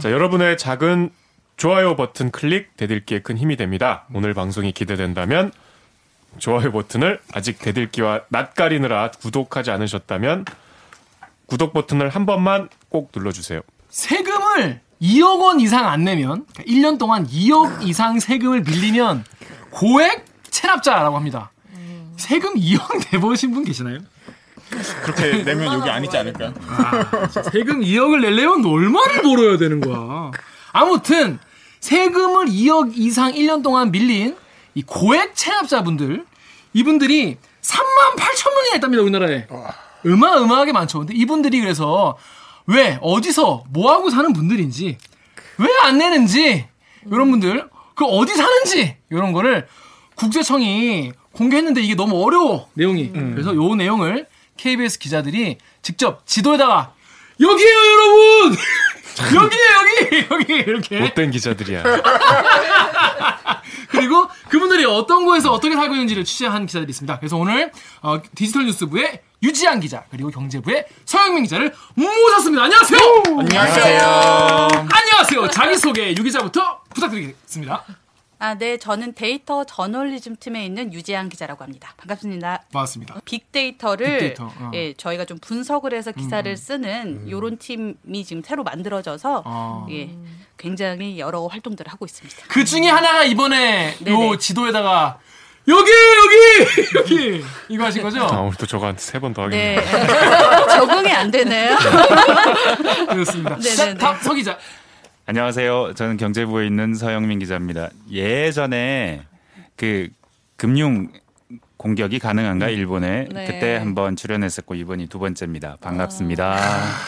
자, 여러분의 작은 좋아요 버튼 클릭 대들기에 큰 힘이 됩니다. 오늘 방송이 기대된다면 좋아요 버튼을 아직 대들기와 낯가리느라 구독하지 않으셨다면 구독 버튼을 한 번만 꼭 눌러주세요. 세금을 2억 원 이상 안 내면 그러니까 1년 동안 2억 이상 세금을 밀리면 고액 체납자라고 합니다. 세금 2억 내보신 분 계시나요? 그렇게 내면 여기 안 있지 않을까? 아, 세금 2억을 내려면 얼마를 벌어야 되는 거야. 아무튼 세금을 2억 이상 1년 동안 밀린 이 고액 체납자분들 이분들이 3만 8천 명이나 있답니다 우리나라에. 어마어마하게 많죠. 근데 이분들이 그래서 왜 어디서 뭐 하고 사는 분들인지 왜 안 내는지 이런 분들 그 어디 사는지 이런 거를 국세청이 공개했는데 이게 너무 어려워 내용이. 그래서 요 내용을 KBS 기자들이 직접 지도에다가 여기에요 여러분 여기에요 여기 여기 이렇게 못된 기자들이야. 그리고 그분들이 어떤 곳에서 어떻게 살고 있는지를 취재한 기자들이 있습니다. 그래서 오늘 어, 디지털 뉴스부의 유지한 기자 그리고 경제부의 서영민 기자를 모셨습니다. 안녕하세요. 안녕하세요. 안녕하세요. 자기 소개 유 기자부터 부탁드리겠습니다. 아, 네. 저는 데이터 저널리즘 팀에 있는 유재한 기자라고 합니다. 반갑습니다. 반갑습니다. 빅데이터를 빅데이터, 어. 예, 저희가 좀 분석을 해서 기사를 쓰는 요런 팀이 지금 새로 만들어져서 어. 예, 굉장히 여러 활동들을 하고 있습니다. 그 중에 하나가 이번에 요 네네. 지도에다가 여기 여기 여기 이거 하신 거죠? 아, 오늘 또 저거 한 세 번 더 하겠네. 네. 적응이 안 되네요. 그렇습니다. 네네네. 자, 다음 서 기자. 안녕하세요. 저는 경제부에 있는 서영민 기자입니다. 예전에 그 금융 공격이 가능한가 일본에 네. 그때 한번 출연했었고 이번이 두 번째입니다. 반갑습니다.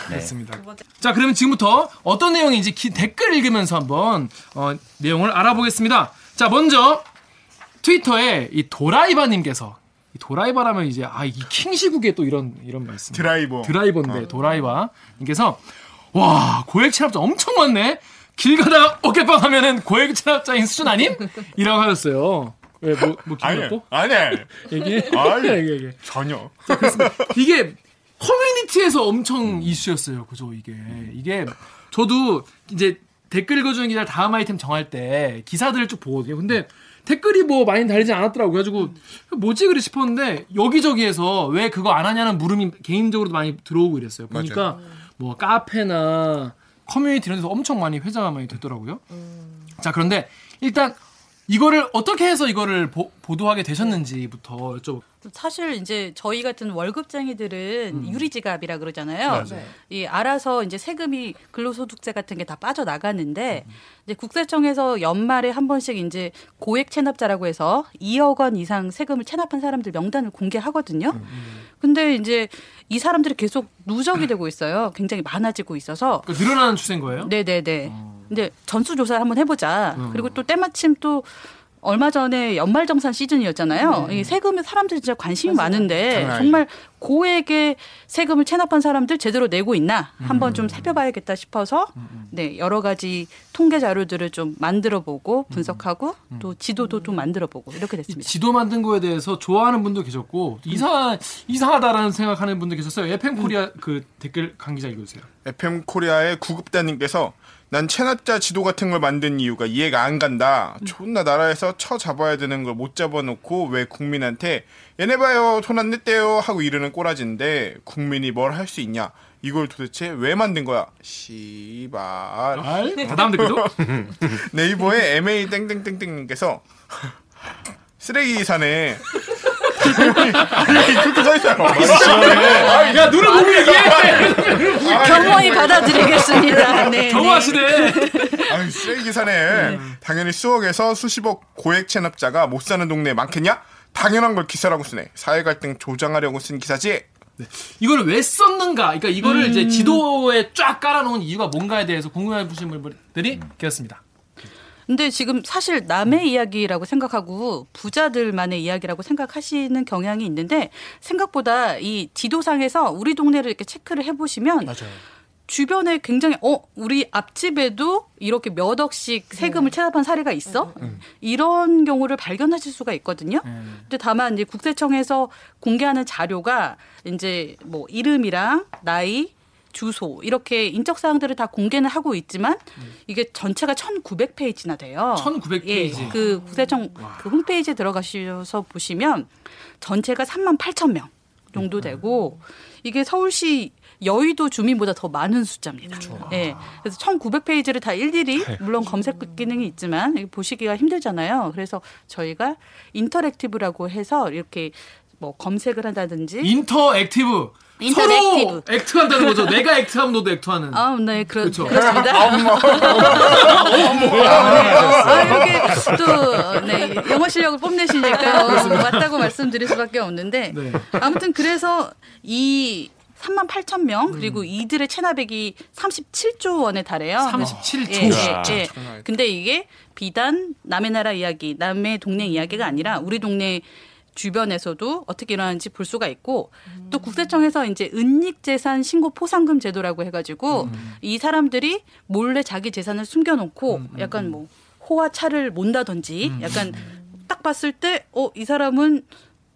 네. 그렇습니다. 자, 그러면 지금부터 어떤 내용인지 기- 댓글 읽으면서 한번 어, 내용을 알아보겠습니다. 자, 먼저 트위터에 이 도라이바님께서 이 도라이바라면 이제 아이 킹시국에 또 이런 이런 말씀. 드라이버. 드라이버인데 도라이바님께서 와 고액 체납자 엄청 많네. 길 가다가 어깨빵 하면은 고액 체납자인 수준 아님? 이라고 하셨어요. 왜, 뭐, 뭐, 아니야. 나빠? 아니야. 얘기해. 아니. 얘기해, 얘기해. 전혀. 이게 커뮤니티에서 엄청 이슈였어요. 그죠? 이게 이게 저도 이제 댓글 읽어주는 기자 다음 아이템 정할 때 기사들을 쭉 보거든요. 근데 댓글이 뭐 많이 달리지 않았더라고. 그래가지고 뭐지 그래 싶었는데 여기저기에서 왜 그거 안 하냐는 물음이 개인적으로도 많이 들어오고 이랬어요. 보니까 뭐 카페나 커뮤니티 이런 데서 엄청 많이 회자가 많이 됐더라고요. 자 그런데 일단 이거를 어떻게 해서 이거를 보, 보도하게 되셨는지부터 여쭤. 사실 이제 저희 같은 월급쟁이들은 음. 유리지갑이라 그러잖아요. 이 알아서 이제 세금이 근로소득세 같은 게 다 빠져 나가는데 음. 이제 국세청에서 연말에 한 번씩 이제 고액 체납자라고 해서 2억 원 이상 세금을 체납한 사람들 명단을 공개하거든요. 음, 근데 이제 이 사람들이 계속 누적이 되고 있어요. 굉장히 많아지고 있어서 그러니까 늘어나는 추세인 거예요? 네 네 네. 근데 전수 조사를 한번 해보자. 음. 그리고 또 때마침 또 얼마 전에 연말정산 시즌이었잖아요. 네. 이 세금에 사람들이 진짜 관심이 많은데 장난 아니죠. 정말 고액의 세금을 체납한 사람들 제대로 내고 있나 한번 음. 좀 살펴봐야겠다 싶어서 네 여러 가지 통계 자료들을 좀 만들어보고 분석하고 또 지도도 좀 만들어보고 이렇게 음. 이 됐습니다. 지도 만든 거에 대해서 좋아하는 분도 계셨고 이상 이상하다라는 생각하는 분도 계셨어요. FM 코리아 그 댓글 강 기자 읽어주세요. FM 코리아의 구급단님께서 난 체납자 지도 같은 걸 만든 이유가 이해가 안 간다. 존나 나라에서 쳐 잡아야 되는 걸 못 잡아놓고 왜 국민한테 얘네 봐요 돈 안 냈대요 하고 이러는 꼬라지인데 국민이 뭘 할 수 있냐? 이걸 도대체 왜 만든 거야? 씨발. 알? 다다음 댓글도 네이버의 MA 땡땡땡땡님께서 쓰레기 사네. 아니 그렇게 써있어요. 야 눈을 보고 얘기해. 경호히 받아들이겠습니다. 네. 경호하시네. 아니 쓰레기 사네. 당연히 수억에서 수십억 고액 체납자가 못 사는 동네에 많겠냐? 당연한 걸 기사라고 쓰네. 사회 갈등 조장하려고 쓴 기사지. 이걸 왜 썼는가? 그러니까 이거를 이제 지도에 쫙 깔아놓은 이유가 뭔가에 대해서 궁금해 보신 분들이 계셨습니다. 근데 지금 사실 남의 이야기라고 생각하고 부자들만의 이야기라고 생각하시는 경향이 있는데 생각보다 이 지도상에서 우리 동네를 이렇게 체크를 해보시면 주변에 굉장히 어 우리 앞집에도 이렇게 몇 억씩 세금을 체납한 사례가 있어? 이런 경우를 발견하실 수가 있거든요. 근데 다만 이제 국세청에서 공개하는 자료가 이제 뭐 이름이랑 나이 주소 이렇게 인적 사항들을 다 공개는 하고 있지만 이게 전체가 1,900페이지나 돼요. 1900 예, 페이지. 그 국세청 그 홈페이지에 들어가셔서 보시면 전체가 3만 8천 명 정도 되고 이게 서울시 여의도 주민보다 더 많은 숫자입니다. 예. 그래서 1,900페이지를 다 일일이 물론 검색 기능이 있지만 보시기가 힘들잖아요. 그래서 저희가 interactive라고 해서 이렇게 뭐 검색을 한다든지 interactive. interactive. 서로 act한다는 거죠. 내가 act하면 너도 act하는. 아, 네, 그렇, 그렇죠. 그렇습니다. 아, 이렇게 또, 네, 영어 실력을 뽐내시니까 맞다고 말씀드릴 수밖에 없는데. 네. 아무튼 그래서 이 3만 8천 명, 그리고 이들의 체납액이 37조 원에 달해요. 37조. 예, 와. 예, 예. 근데 이게 비단 남의 나라 이야기, 남의 동네 이야기가 아니라 우리 동네 주변에서도 어떻게 일어나는지 볼 수가 있고 또 국세청에서 이제 은닉재산 신고 포상금 제도라고 해가지고 이 사람들이 몰래 자기 재산을 숨겨놓고 약간 뭐 호와 차를 몬다든지 약간 딱 봤을 때 어 이 사람은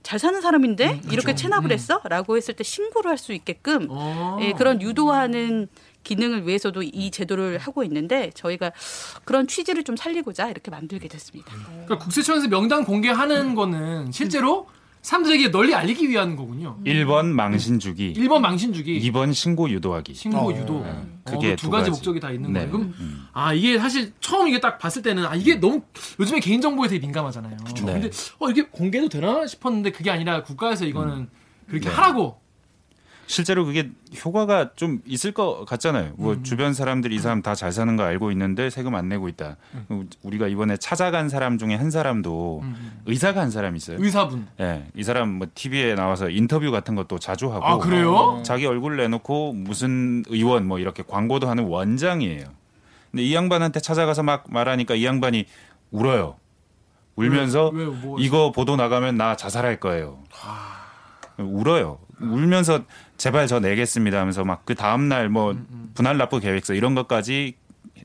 잘 사는 사람인데? 이렇게 체납을 했어라고 했을 때 신고를 할 수 있게끔 어. 예, 그런 유도하는 기능을 위해서도 이 제도를 하고 있는데 저희가 그런 취지를 좀 살리고자 이렇게 만들게 됐습니다. 그러니까 국세청에서 명단 공개하는 거는 실제로 사람들에게 널리 알리기 위한 거군요. 1번 망신 주기, 1번 망신 주기, 2번 신고 유도하기. 신고 어, 유도. 네. 어, 그게 두두 가지 가지. 목적이 다 있는 네. 거예요. 그럼 음. 아 이게 사실 처음 이게 딱 봤을 때는 아 이게 너무 요즘에 개인 정보에 되게 민감하잖아요. 네. 근데 어 이게 공개도 되나 싶었는데 그게 아니라 국가에서 이거는 그렇게 네. 하라고. 실제로 그게 효과가 좀 있을 것 같잖아요. 뭐 음. 주변 사람들이 이 사람 다 잘 사는 거 알고 있는데 세금 안 내고 있다. 음. 우리가 이번에 찾아간 사람 중에 한 사람도 의사가 한 사람 있어요. 의사분. 예, 이 사람 뭐 TV에 나와서 인터뷰 같은 것도 자주 하고 아 그래요? 자기 얼굴 내놓고 무슨 의원 뭐 이렇게 광고도 하는 원장이에요. 근데 이 양반한테 찾아가서 막 말하니까 이 양반이 울어요. 울면서 왜, 왜, 뭐 이거 보도 나가면 나 자살할 거예요. 울어요. 울면서 제발 저 내겠습니다 하면서 막 그 다음 날 뭐 분할 납부 계획서 이런 것까지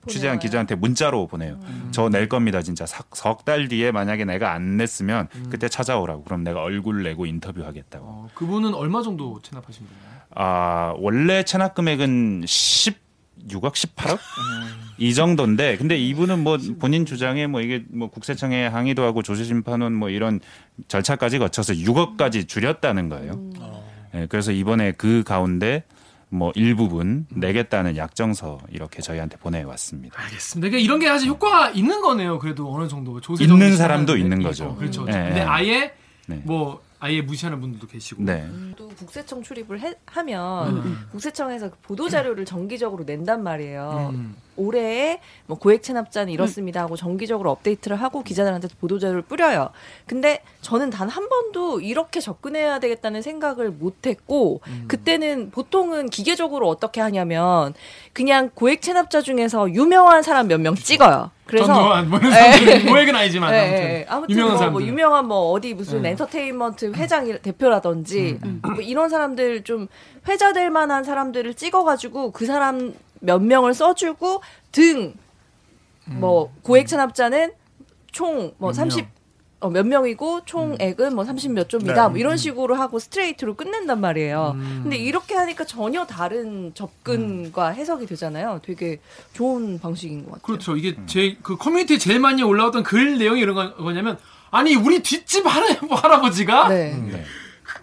취재한 기자한테 문자로 보내요. 저낼 겁니다 진짜. 석 달 뒤에 만약에 내가 안 냈으면 그때 찾아오라고. 그럼 내가 얼굴 내고 인터뷰하겠다고. 어, 그분은 얼마 정도 체납하신 분이에요? 아 원래 체납 금액은 16억 18억? 이 정도인데 근데 이분은 뭐 본인 주장에 뭐 이게 뭐 국세청에 항의도 하고 조세심판원 뭐 이런 절차까지 거쳐서 6억까지 줄였다는 거예요. 예, 그래서 이번에 그 가운데 뭐 일부분 내겠다는 약정서 이렇게 저희한테 보내왔습니다. 알겠습니다. 그러니까 이런 게 사실 효과가 있는 거네요. 그래도 어느 정도 조세 있는 사람도 시간에 있는 있고, 거죠. 그렇죠. 네, 근데 네. 아예 네. 뭐 아예 무시하는 분들도 계시고. 네. 또 국세청 출입을 해- 하면 음. 국세청에서 그 보도 자료를 정기적으로 낸단 말이에요. 음. 올해에 뭐 고액 체납자는 이렇습니다 하고 정기적으로 업데이트를 하고 기자들한테 보도 자료를 뿌려요. 근데 저는 단 한 번도 이렇게 접근해야 되겠다는 생각을 못 했고 음. 그때는 보통은 기계적으로 어떻게 하냐면 그냥 고액 체납자 중에서 유명한 사람 몇 명 찍어요. 그래서 전두환 뭐 예. 사람들 모액은 아니지만 예, 아무튼, 예. 아무튼 유명한 뭐. 뭐 유명한 뭐 어디 무슨 음. 엔터테인먼트 회장 일- 대표라든지 뭐 이런 사람들 좀 회자될 만한 사람들을 찍어가지고 그 사람 몇 명을 써주고 등뭐 고액 체납자는 총뭐몇 30. 어, 몇 명이고 총액은 뭐30몇 조입니다. 뭐 이런 식으로 하고 스트레이트로 끝낸단 말이에요. 음. 근데 이렇게 하니까 전혀 다른 접근과 해석이 되잖아요. 되게 좋은 방식인 것 같아요. 그렇죠. 이게 제 그 커뮤니티에 제일 많이 올라왔던 글 내용이 이런 거- 거냐면 아니 우리 뒷집 할아, 할아버지가 네. 네.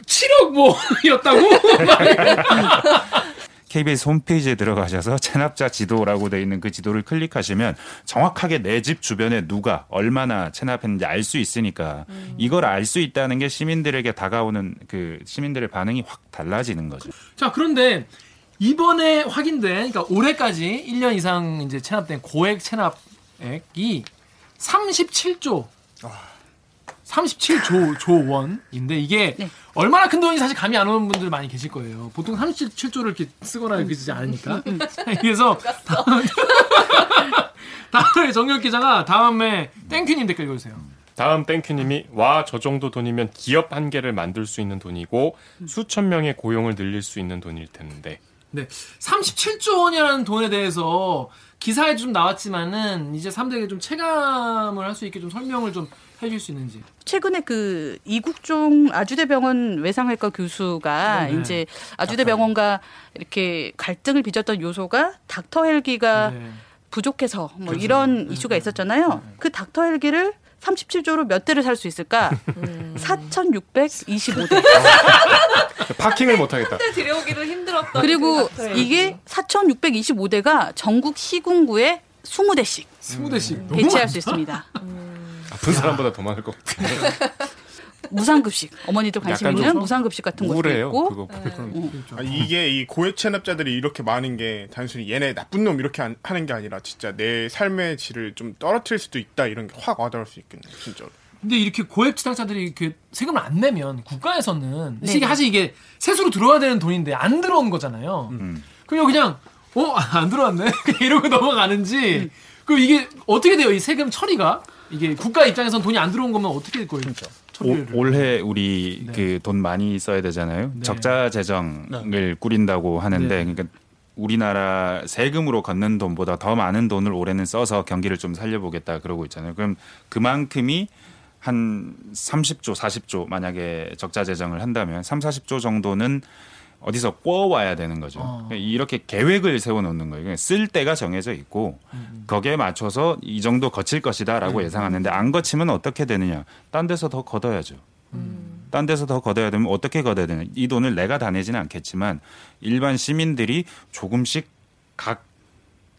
7억 뭐였다고? KBS 홈페이지에 들어가셔서 체납자 지도라고 돼 있는 그 지도를 클릭하시면 정확하게 내 집 주변에 누가 얼마나 체납했는지 알 수 있으니까 이걸 알 수 있다는 게 시민들에게 다가오는 그 시민들의 반응이 확 달라지는 거죠. 자 그런데 이번에 확인된 그러니까 올해까지 1년 이상 이제 체납된 고액 체납액이 37조 37조 조 원인데 이게 네. 얼마나 큰 돈인지 사실 감이 안 오는 분들 많이 계실 거예요. 보통 37조를 이렇게 쓰거나 이렇게 쓰지 않으니까. 그래서 다음, 다음에 정혁 기자가 다음에 땡큐님 댓글 읽어주세요. 다음 땡큐님이 와 저 정도 돈이면 기업 한 개를 만들 수 있는 돈이고 수천 명의 고용을 늘릴 수 있는 돈일 텐데 네, 37조 원이라는 돈에 대해서 기사에 좀 나왔지만은 이제 사람들에게 좀 체감을 할 수 있게 좀 설명을 좀 해줄 수 있는지. 최근에 그 이국종 아주대병원 외상외과 교수가 네. 이제 아주대병원과 이렇게 갈등을 빚었던 요소가 닥터 헬기가 네. 부족해서 뭐 이런 이슈가 있었잖아요. 그 닥터 헬기를 37조로 몇 대를 살 수 있을까? 4,625대. 파킹을 못 하겠다. 들여오기도 힘들었던 그리고 그 이게 4,625대가 전국 시군구에 20대씩 스무 대씩 너무 배치할 많다. 수 있습니다. 아픈 사람보다 더 많을 것 같아. 무상급식. 어머니들 관심 있는 좀 무상급식 같은 것도 우울해요. 있고. 그거 보면. 그렇죠. 아, 이게 이 고액 체납자들이 이렇게 많은 게 단순히 얘네 나쁜 놈 이렇게 안- 하는 게 아니라 진짜 내 삶의 질을 좀 떨어뜨릴 수도 있다 이런 게 확 와닿을 수 있겠네 진짜로. 근데 이렇게 고액 지상자들이 이렇게 세금을 안 내면 국가에서는 네. 이게 사실 이게 세수로 들어와야 되는 돈인데 안 들어온 거잖아요. 음. 그냥 그냥 어 안 들어왔네 이러고 넘어가는지 그럼 이게 어떻게 돼요 이 세금 처리가 이게 국가 입장에선 돈이 안 들어온 거면 어떻게 될 거예요? 처리를. 올- 올해 우리 네. 그돈 많이 써야 되잖아요. 네. 적자 재정을 꾸린다고 하는데 네. 그러니까 우리나라 세금으로 걷는 돈보다 더 많은 돈을 올해는 써서 경기를 좀 살려보겠다 그러고 있잖아요. 그럼 그만큼이 한 30조, 40조 만약에 적자 재정을 한다면 3, 40조 정도는 어디서 꿔와야 되는 거죠. 어. 그러니까 이렇게 계획을 세워놓는 거예요. 그러니까 쓸 때가 정해져 있고 거기에 맞춰서 이 정도 거칠 것이다라고 예상하는데 안 거치면 어떻게 되느냐? 딴 데서 더 걷어야죠. 딴 데서 더 걷어야 되면 어떻게 걷어야 되냐? 이 돈을 내가 다 내지는 않겠지만 일반 시민들이 조금씩 각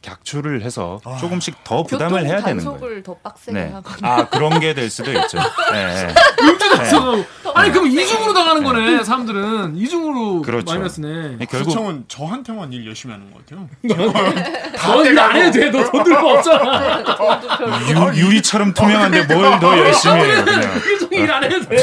객출을 해서 조금씩 더 부담을 해야 되는 거예요. 단속을 더 빡세게 네. 하거나 아 그런 게 될 수도 있죠. 네. 음주단속하고 아니 그럼 이중으로 당하는 거네 사람들은 이중으로 그렇죠. 마이너스네. 결국 구청은 저한테만 일 열심히 하는 것 같아요. 너일안 해도 돼. 너돈 들고 없잖아. 유, 유리처럼 투명한데 뭘 더 열심히 해요. 그냥. 일안 해도 돼.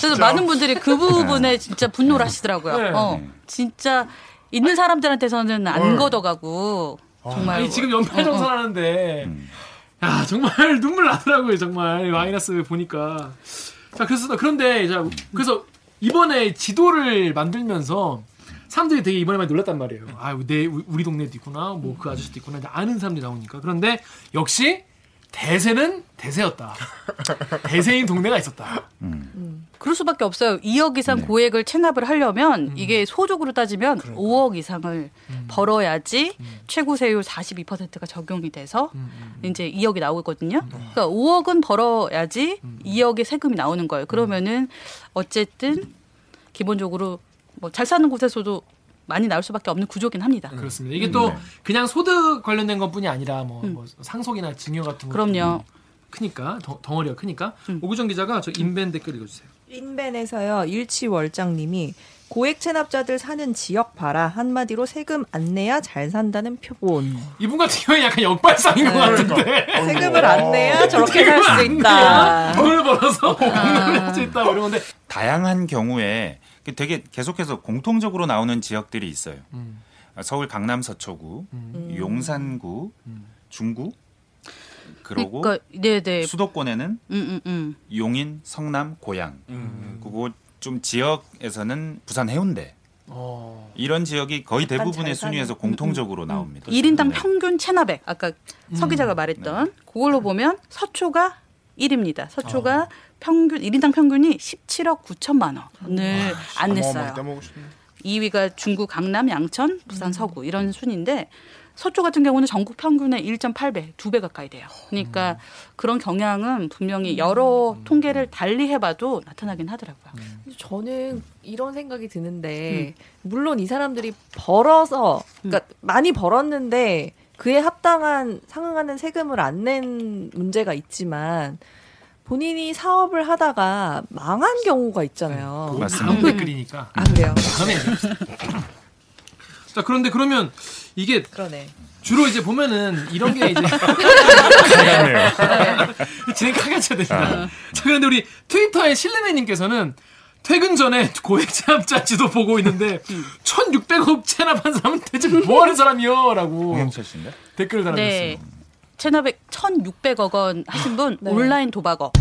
그래서 많은 분들이 그 부분에 진짜 분노를 하시더라고요. 네. 어, 진짜 있는 사람들한테서는 안 걷어가고 정말. 아니 지금 연말 정산하는데. 야 정말 눈물 나더라고요 정말. 마이너스 보니까. 자 그래서 그런데 자 그래서 이번에 지도를 만들면서 사람들이 되게 이번에 많이 놀랐단 말이에요. 아 내 우리 동네도 있구나. 뭐 그 아저씨도 있구나. 이제 아는 사람들이 나오니까. 그런데 역시 대세는 대세였다. 대세인 동네가 있었다 그럴 수밖에 없어요. 2억 이상 네. 고액을 체납을 하려면 이게 소적으로 따지면 5억 이상을 벌어야지 최고 세율 42%가 적용이 돼서 이제 2억이 나오거든요. 그러니까 5억은 벌어야지 2억의 세금이 나오는 거예요. 그러면은 어쨌든 기본적으로 뭐 잘 사는 곳에서도 많이 나올 수밖에 없는 구조긴 합니다. 그렇습니다. 이게 또 그냥 소득 관련된 것뿐이 아니라 뭐, 뭐 상속이나 증여 같은 거 그럼요. 크니까 덩, 덩어리가 크니까. 오구정 기자가 저 인벤 댓글 읽어주세요 인벤에서요 일치월장님이 고액 체납자들 사는 지역 봐라. 한마디로 세금 안 내야 잘 산다는 표본. 이분 같은 경우에 약간 역발상인 것 같은데. 세금을 안 내야 저렇게 살수안 있다. 돈을 벌어서 공부를 할 수 있다 뭐 이런 건데. 다양한 경우에 그 되게 계속해서 공통적으로 나오는 지역들이 있어요. 음. 서울 강남 서초구, 용산구, 중구, 그러고 그러니까 네네. 수도권에는 음, 음, 음. 용인, 성남, 고양. 그리고 좀 지역에서는 부산 해운대. 어, 이런 지역이 거의 대부분의. 순위에서 공통적으로 나옵니다. 1인당 네. 평균 체납액 아까 서 기자가 말했던 그걸로 보면 서초가 1입니다. 서초가 평균 1인당 평균이 17억 9천만 원을 안 냈어요. 어마어마하게 떼먹으시네. 2위가 중구, 강남, 양천, 부산, 서구 이런 순인데 서초 같은 경우는 전국 평균의 1.8배, 두배 가까이 돼요. 그러니까 그런 경향은 분명히 여러 통계를 달리 해봐도 나타나긴 하더라고요. 저는 이런 생각이 드는데 물론 이 사람들이 벌어서 그러니까 많이 벌었는데 그에 합당한 상응하는 세금을 안 낸 문제가 있지만 본인이 사업을 하다가 망한 경우가 있잖아요. 맞습니다. 다음 댓글이니까 아 그래요? 자 그런데 그러면 이게 그러네. 주로 이제 보면은 이런 게 이제 진행 카가쳐야 됩니다. 자 그런데 우리 트위터의 실내매님께서는 퇴근 전에 고액 체납 자 지도 보고 있는데 1,600억 체납한 사람은 대체 뭐 하는 사람이요? 라고 홍영철 씨인가? 댓글을 달아주셨어요. 네. 체납액 1,600억 원 하신 분 네. 온라인 도박업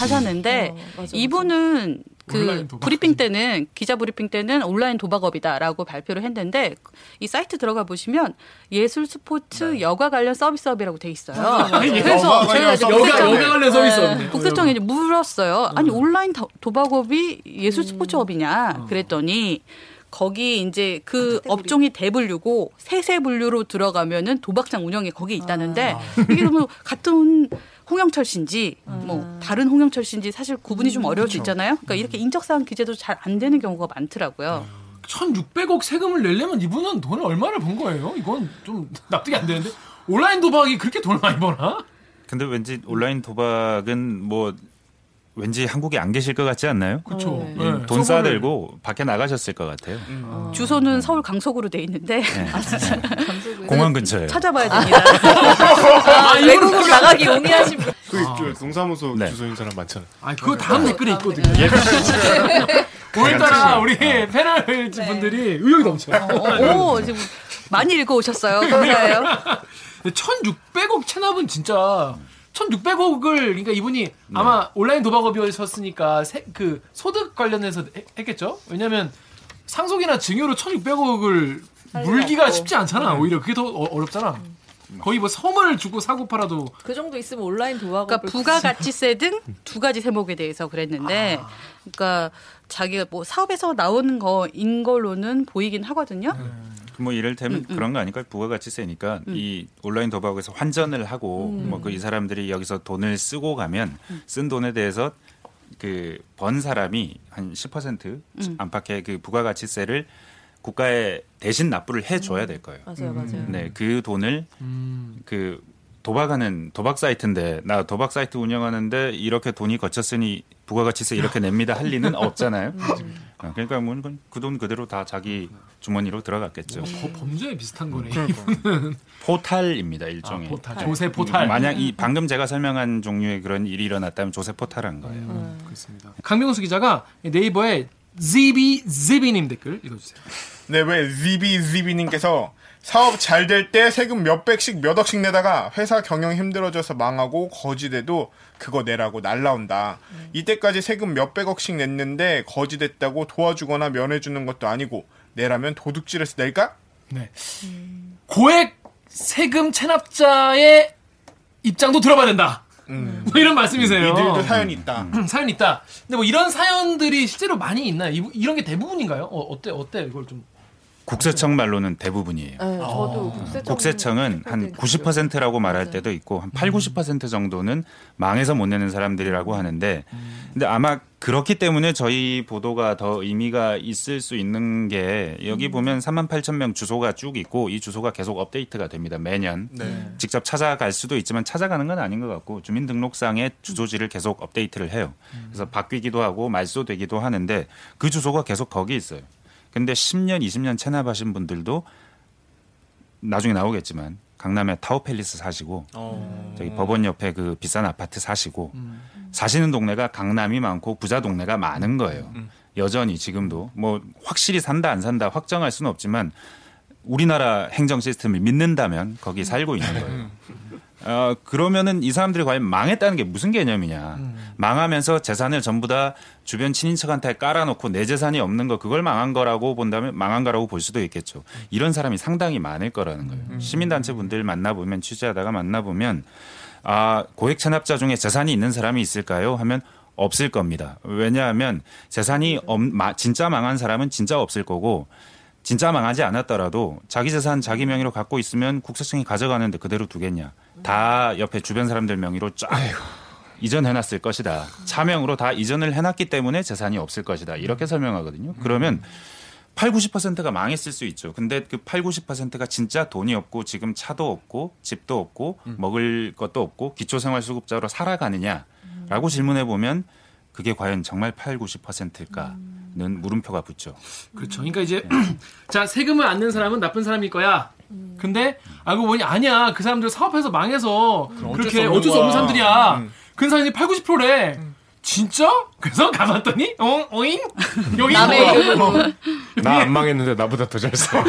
하셨는데 어, 맞아, 맞아. 이분은 그 온라인. 브리핑 때는 기자 브리핑 때는 온라인 도박업이다라고 발표를 했는데 이 사이트 들어가 보시면 예술 스포츠 여가 관련 서비스업이라고 돼 있어요. 그래서 여가 저희가 이제. 여가 여가 관련 서비스업이네. 국세청에 이제 물었어요. 아니 온라인 도- 도박업이 예술 스포츠업이냐 그랬더니 거기 이제 그 업종이 대분류고 세세 분류로 들어가면은 도박장 운영이 거기 있다는데 이게 너무 같은 홍영철 씨인지 뭐 다른 홍영철 씨인지 사실 구분이 좀 어려울 수 있잖아요. 그러니까 이렇게 인적사항 기재도 잘 안 되는 경우가 많더라고요. 1,600억 세금을 내려면 이분은 돈을 얼마를 번 거예요? 이건 좀 납득이 안 되는데 온라인 도박이 그렇게 돈을 많이 버나? 근데 왠지 온라인 도박은 뭐 왠지 한국에 안 계실 것 같지 않나요? 그렇죠. 네. 네. 돈 쌓아들고 밖에 나가셨을 것 같아요. 주소는 서울 강서구로 돼 있는데 공항 근처에요. 찾아봐야 됩니다. 아, 외국으로 나가기 용이하신 분. 그 있죠. 동사무소 네. 주소인 사람 많잖아요. 아, 그거 다음 댓글에 있거든요. 오늘따라 우리 패널 분들이 의욕이 넘쳐요. 오, 지금 많이 읽어 오셨어요. 감사해요. 근데 1,600억 체납은 진짜 1,600억을 그러니까 이분이 아마 온라인 도박업이었으니까 세, 그 소득 관련해서 했, 했겠죠? 왜냐면 상속이나 증여로 1,600억을 물기가. 쉽지 않잖아. 오히려 그게 더 어, 렵잖아 거의 뭐 섬을 주고 사고 팔아도 그 정도 있으면 온라인 도박을 그러니까 부가가치세 등 두 가지 세목에 대해서 그랬는데, 그러니까 자기가 뭐 사업에서 나오는 거인 걸로는 보이긴 하거든요. 뭐 이를테면 그런 거 아닐까요? 부가가치 세니까 이 온라인 도박에서 환전을 하고 뭐 그 이 사람들이 여기서 돈을 쓰고 가면 쓴 돈에 대해서 그 번 사람이 한 10% 안팎의 그 부가가치세를 국가에 대신 납부를 해 줘야 될 거예요. 맞아요, 맞아요. 네, 그 돈을 그 도박하는 도박 사이트인데 나 도박 사이트 운영하는데 이렇게 돈이 거쳤으니 부가가치세 이렇게 냅니다 할 리는 없잖아요. 어, 그러니까 뭐 그 돈 그대로 다 자기 주머니로 들어갔겠죠. 거- 범죄에 비슷한 거네. 포탈입니다 아, 일종의. 포탈, 조세 포탈. 만약 이 방금 제가 설명한 종류의 그런 일이 일어났다면 조세 포탈한 거예요. 음, 그렇습니다. 강명수 기자가 네이버에 ZB ZB님 댓글 읽어주세요. 네, 왜 zibizibi님께서 사업 잘 될 때 세금 몇 백씩 몇 억씩 내다가 회사 경영 힘들어져서 망하고 거지돼도 그거 내라고 날라온다. 이때까지 세금 몇 백억씩 냈는데 거지됐다고 도와주거나 면해주는 것도 아니고 내라면 도둑질해서 낼까? 네. 고액 세금 체납자의 입장도 들어봐야 된다. 뭐 이런 말씀이세요. 이들도 사연이 있다. 음, 사연 있다. 근데 뭐 이런 사연들이 실제로 많이 있나요? 이, 이런 게 대부분인가요? 어, 어때 어때 이걸 좀 국세청 말로는 대부분이에요. 네, 저도 국세청 국세청 은 한 90%라고 말할 때도 있고 한 8, 90% 정도는 망해서 못 내는 사람들이라고 하는데 근데 아마 그렇기 때문에 저희 보도가 더 의미가 있을 수 있는 게 여기 보면 3만 8천 명 주소가 쭉 있고 이 주소가 계속 업데이트가 됩니다. 매년. 네. 직접 찾아갈 수도 있지만 찾아가는 건 아닌 것 같고 주민등록상의 주소지를 계속 업데이트를 해요. 그래서 바뀌기도 하고 말소되기도 하는데 그 주소가 계속 거기 있어요. 근데 10년, 20년 체납하신 분들도 나중에 나오겠지만 강남에 타워팰리스 사시고 저기 법원 옆에 그 비싼 아파트 사시고 사시는 동네가 강남이 많고 부자 동네가 많은 거예요. 여전히 지금도 뭐 확실히 산다 안 산다 확정할 수는 없지만 우리나라 행정 시스템을 믿는다면 거기 살고 있는 거예요. 어, 그러면은 이 사람들이 과연 망했다는 게 무슨 개념이냐. 망하면서 재산을 전부 다 주변 친인척한테 깔아놓고 내 재산이 없는 거 그걸 망한 거라고 본다면 망한 거라고 볼 수도 있겠죠. 이런 사람이 상당히 많을 거라는 거예요. 시민단체 분들 만나보면 취재하다가 만나보면 아, 고액 체납자 중에 재산이 있는 사람이 있을까요? 하면 없을 겁니다. 왜냐하면 재산이 없, 마, 진짜 망한 사람은 진짜 없을 거고 진짜 망하지 않았더라도 자기 재산 자기 명의로 갖고 있으면 국세청이 가져가는데 그대로 두겠냐. 다 옆에 주변 사람들 명의로 쫙 이전해놨을 것이다. 차명으로 다 이전을 해놨기 때문에 재산이 없을 것이다. 이렇게 설명하거든요. 그러면 8, 90%가 망했을 수 있죠. 근데 그 8, 90%가 진짜 돈이 없고 지금 차도 없고 집도 없고 먹을 것도 없고 기초생활수급자로 살아가느냐라고 질문해 보면 그게 과연 정말 8, 90%일까는 물음표가 붙죠. 그렇죠. 그러니까 이제 자 세금을 안 낸 사람은 나쁜 사람일 거야. 근데 알고 보니 아니야 그 사람들 사업해서 망해서 그렇게 수 없는 어쩔 수 없는. 사람들이야. 음. 그 사람이 8, 90%래. 진짜? 그래서 가봤더니 어 어잉 여기 남의 있는 이름으로. 거. 나안 망했는데 나보다 더 잘 써.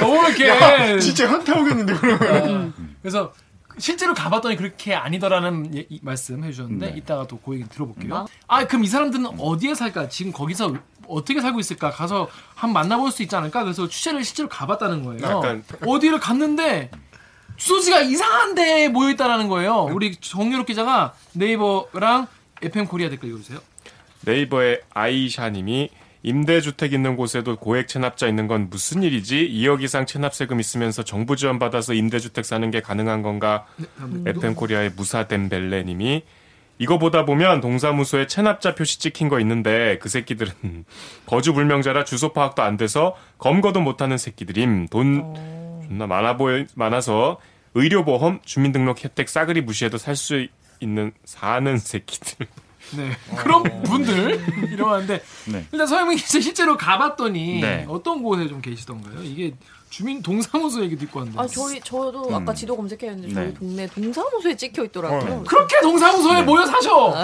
너무 이렇게 야, 진짜 현타 오겠는데 그러면. 그래서 실제로 가봤더니 그렇게 아니더라는 예- 이 말씀 해주셨는데 네. 이따가 또 그 얘기 들어볼게요. 아 그럼 이 사람들은 어디에 살까? 지금 거기서 어떻게 살고 있을까? 가서 한번 만나볼 수 있지 않을까? 그래서 취재를 실제로 가봤다는 거예요. 약간- 어디를 갔는데 주소지가 이상한 데에 모여 있다라는 거예요. 우리 정유롭 기자가 네이버랑 FM 코리아 댓글 읽어주세요. 네이버의 아이샤님이 임대주택 있는 곳에도 고액 체납자 있는 건 무슨 일이지? 2억 이상 체납세금 있으면서 정부 지원 받아서 임대주택 사는 게 가능한 건가? FM 코리아의 무사덴벨레님이 이거 보다 보면 동사무소에 체납자 표시 찍힌 거 있는데 그 새끼들은 거주 불명자라 주소 파악도 안 돼서 검거도 못하는 새끼들임. 돈 존나 많아 보여 많아서 의료보험, 주민등록 혜택 싸그리 무시해도 살 수 있는 사는 새끼들. 네. 그런 분들 이러는데 네. 일단 서영민 기자 실제로 가봤더니 네. 어떤 곳에 좀 계시던가요? 이게 주민 동사무소 얘기도 있고 한데 아 저희 저도 아까 지도 검색했는데 저희 네. 동네 동사무소에 찍혀 있더라고요. 그렇게 동사무소에 모여 사셔.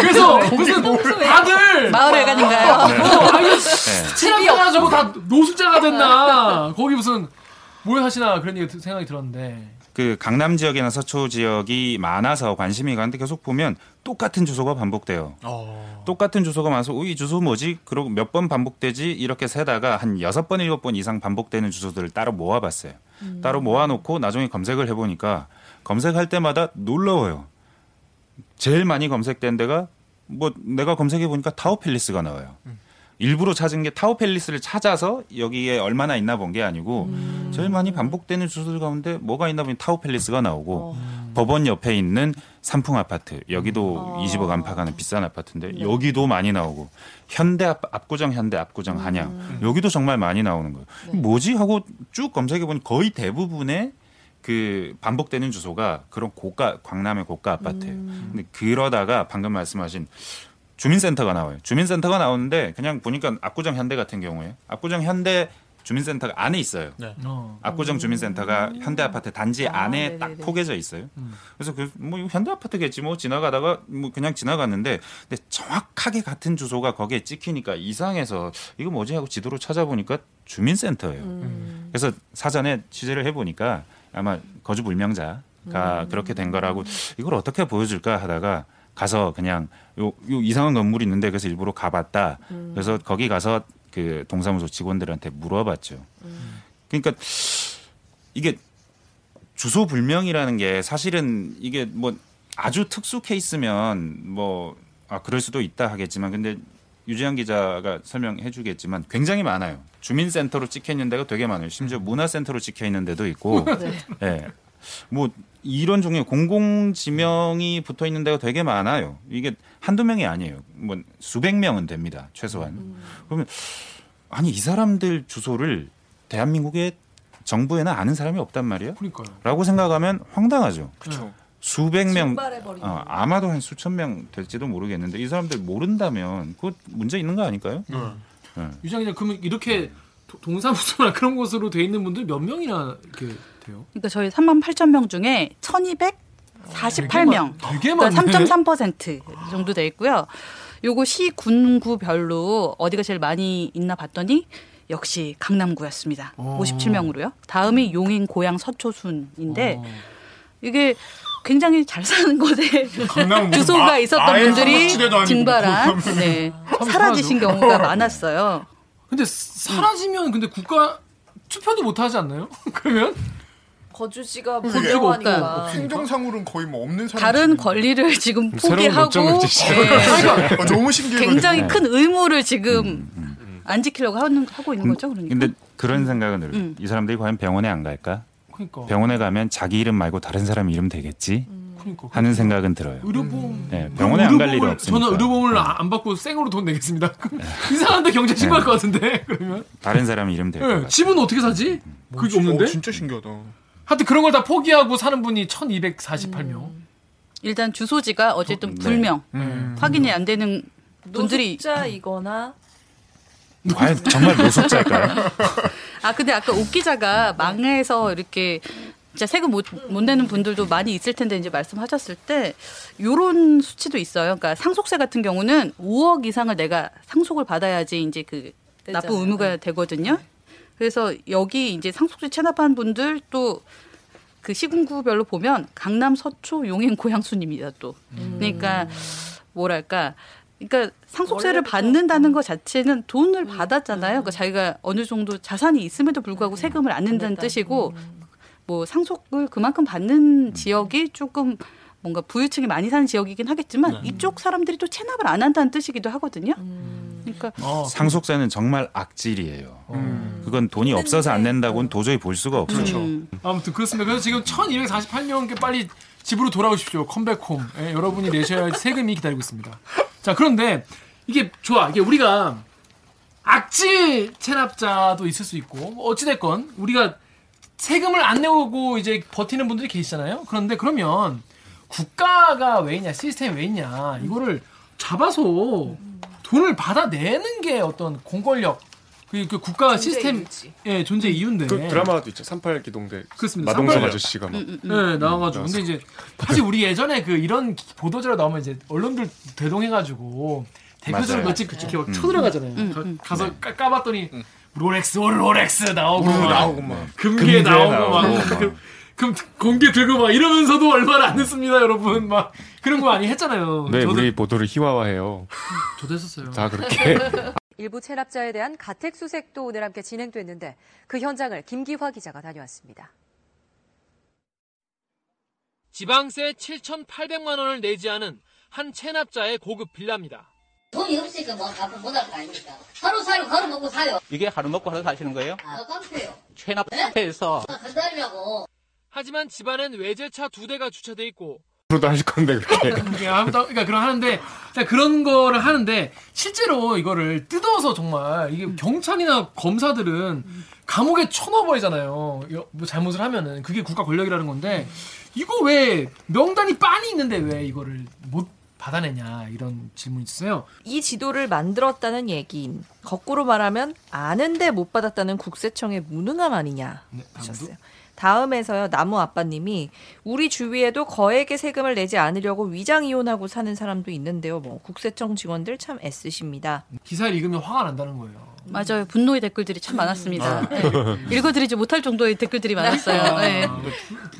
그래서 무슨 다들 마을 회관인가요? 어, 아니 네. 친합해가 저거 다 노숙자가 됐나? 거기 무슨 모여 사시나 그런 얘기 드- 생각이 들었는데. 그 강남 지역이나 서초 지역이 많아서 관심이 가는데 계속 보면 똑같은 주소가 반복돼요. 똑같은 주소가 많아서 어, 이 주소 뭐지? 그러고 몇 번 반복되지? 이렇게 세다가 한 여섯 번 일곱 번 이상 반복되는 주소들을 따로 모아봤어요. 따로 모아놓고 나중에 검색을 해보니까 검색할 때마다 놀라워요. 제일 많이 검색된 데가 뭐 내가 검색해 보니까 타워팰리스가 나와요. 일부러 찾은 게 타워 팰리스를 찾아서 여기에 얼마나 있나 본 게 아니고 제일 많이 반복되는 주소들 가운데 뭐가 있나 보니 타워 팰리스가 나오고 법원 옆에 있는 삼풍 아파트 여기도 20억 안팎하는 비싼 아파트인데 여기도 많이 나오고 현대 앞, 압구정 현대 압구정 한양 여기도 정말 많이 나오는 거예요. 뭐지? 하고 쭉 검색해 보니 거의 대부분의 그 반복되는 주소가 그런 고가 광남의 고가 아파트예요. 근데 그러다가 방금 말씀하신 주민센터가 나와요. 주민센터가 나오는데 그냥 보니까 압구정 현대 같은 경우에 압구정 현대 주민센터가 안에 있어요. 어. 압구정 주민센터가 현대 아파트 단지 아, 안에 딱 네네네. 포개져 있어요. 그래서 그 뭐 현대 아파트겠지 뭐 지나가다가 뭐 그냥 지나갔는데 근데 정확하게 같은 주소가 거기에 찍히니까 이상해서 이거 뭐지 하고 지도로 찾아보니까 주민센터예요. 음. 그래서 사전에 취재를 해보니까 아마 거주 불명자가 그렇게 된 거라고 이걸 어떻게 보여줄까 하다가 가서 그냥 요, 요 이상한 건물이 있는데 그래서 일부러 가봤다. 그래서 거기 가서 그 동사무소 직원들한테 물어봤죠. 그러니까 이게 주소 불명이라는 게 사실은 이게 뭐 아주 특수 케이스면 뭐 아 그럴 수도 있다 하겠지만 근데 유재현 기자가 설명해 주겠지만 굉장히 많아요. 주민센터로 찍혀 있는 데가 되게 많아요. 심지어 문화센터로 찍혀 있는 데도 있고 네. 예. 뭐 이런 종류의 공공 지명이 붙어 있는 데가 되게 많아요. 이게 한두 명이 아니에요. 뭐 수백 명은 됩니다. 최소한. 그러면 아니 이 사람들 주소를 대한민국의 정부에는 아는 사람이 없단 말이에요. 그러니까요. 라고 생각하면 황당하죠. 그렇죠. 수백 명. 어, 아마도 한 수천 명 될지도 모르겠는데 이 사람들 모른다면 그 문제 있는 거 아닐까요? 유장 기자 그러면 이렇게 도- 동사무소나 그런 곳으로 돼 있는 분들 몇 명이나 이렇게 돼요? 그러니까 저희 3만 8천 명 중에 1,248명. 되게 그러니까 많네. 3.3% 정도 돼 있고요. 요거 시 군구별로 어디가 제일 많이 있나 봤더니 역시 강남구였습니다. 어. 57명으로요. 다음이 용인, 고양, 서초순인데 어. 이게 굉장히 잘 사는 곳에 주소가 아- 있었던 아예 분들이 아니고 증발한 네, 사라지신 경우가 많았어요. 근데 사라지면 근데 국가 투표도 못 하지 않나요? 그러면 거주지가 불명하니까. 행정상으로는 거의 뭐 없는 사람. 다른 권리를 지금 새로운 포기하고 네, 어, 너무 신기해. 굉장히 네. 큰 의무를 지금 안 지키려고 하는, 하고 있는 거죠. 그러니까. 근데 그런 생각은 들어요. 음. 이 사람들이 과연 병원에 안 갈까? 그러니까 병원에 가면 자기 이름 말고 다른 사람 이름 되겠지? 그러니까 하는 생각은 들어요. 의료보험 네, 병원에 안갈 의료보험을- 없으니까. 저는 의료보험을 아- 안 받고 생으로 돈 내겠습니다. 이상한데 경찰 신고할 것 같은데 그러면 다른 사람 이름 될것 네, 같아요. 집은 어떻게 사지? 그게 없는데? 어, 진짜 신기하다. 하여튼 그런 걸 다 포기하고 사는 분이 1,248명. 일단 주소지가 어쨌든 네. 불명 음. 확인이 안 되는 분들이 노숙자이거나 과연 정말 노숙자일까요? 아 근데 아까 옥 기자가 망해서 이렇게 진짜 세금 못, 못 내는 분들도 많이 있을 텐데 이제 말씀하셨을 때 요런 수치도 있어요. 그러니까 상속세 같은 경우는 5억 이상을 내가 상속을 받아야지 이제 그 납부 되잖아요. 의무가 네. 되거든요. 그래서 여기 이제 상속세 체납한 분들 또 그 시군구별로 보면 강남, 서초, 용인, 고양수입니다. 또 그러니까 뭐랄까. 그러니까 상속세를. 받는다는 것 자체는 돈을 받았잖아요. 그러니까 자기가 어느 정도 자산이 있음에도 불구하고 세금을 안 낸다는. 뜻이고 뭐 상속을 그만큼 받는 지역이 조금 뭔가 부유층이 많이 사는 지역이긴 하겠지만 이쪽 사람들이 또 체납을 안 한다는 뜻이기도 하거든요. 그러니까 어, 상속세는 정말 악질이에요. 음. 그건 돈이 없어서 안 낸다고는 도저히 볼 수가 없어요. 음. 아무튼 그렇습니다. 그래서 지금 1248명께 빨리 집으로 돌아오십시오. 컴백홈. 예, 여러분이 내셔야 할 세금이 기다리고 있습니다. 자, 그런데 이게 좋아. 이게 우리가 악질 체납자도 있을 수 있고 뭐 어찌됐건 우리가 세금을 안 내고 이제 버티는 분들이 계시잖아요. 그런데 그러면 국가가 왜 있냐, 시스템이 왜 있냐, 이거를 잡아서 돈을 받아내는 게 어떤 공권력, 그, 그 국가 존재 시스템. 예, 존재 이유인데. 그 드라마도 있죠. 38 기동대 그렇습니다. 마동석 38 아저씨가 막 네, 나와가지고. 근데 이제, 사실 우리 예전에 그 이런 보도자료 나오면 이제 언론들 대동해가지고 대표적으로. 몇집 이렇게 막 쳐들어가잖아요. 음, 가- 음. 가서 까, 까봤더니 롤렉스, 오, 롤렉스 나오고, 막 나오고 막. 금괴 금괴 나오고, 나오고 막, 금, 공개 들고 막 이러면서도 얼마나 안 됐습니다, 여러분. 막 그런 거 많이 했잖아요. 네, 저도, 우리 보도를 희화화해요. 저도 했었어요. 다 그렇게 일부 체납자에 대한 가택 수색도 오늘 함께 진행됐는데 그 현장을 김기화 기자가 다녀왔습니다. 지방세 7,800만 원을 내지 않은 한 체납자의 고급 빌라입니다. 돈이 없으니까 뭐 앞으로 못할 거 아닙니까? 하루 살고 하루 먹고 사요. 이게 하루 먹고 하루 사시는 거예요? 아, 깡패요. 체납 상태에서 한 달이라고. 하지만 집안엔 외제차 두 대가 주차돼 있고 앞으로도 하실 건데 그렇게. 그러니까 아무튼 그러니까 그런 하는데 자, 그런 거를 하는데 실제로 이거를 뜯어서 정말 이게 경찰이나 검사들은 감옥에 쳐넣어버리잖아요. 이거 뭐 잘못을 하면은 그게 국가 권력이라는 건데 이거 왜 명단이 빤히 있는데 왜 이거를 못 받아내냐 이런 질문이 있어요. 이 지도를 만들었다는 얘기인 거꾸로 말하면 아는데 못 받았다는 국세청의 무능함 아니냐 네, 하셨어요. 다음에서요 나무 아빠님이 우리 주위에도 거액의 세금을 내지 않으려고 위장 이혼하고 사는 사람도 있는데요. 뭐 국세청 직원들 참 애쓰십니다. 기사를 읽으면 화가 난다는 거예요. 맞아요. 분노의 댓글들이 참 많았습니다. 네. 읽어드리지 못할 정도의 댓글들이 많았어요. 네.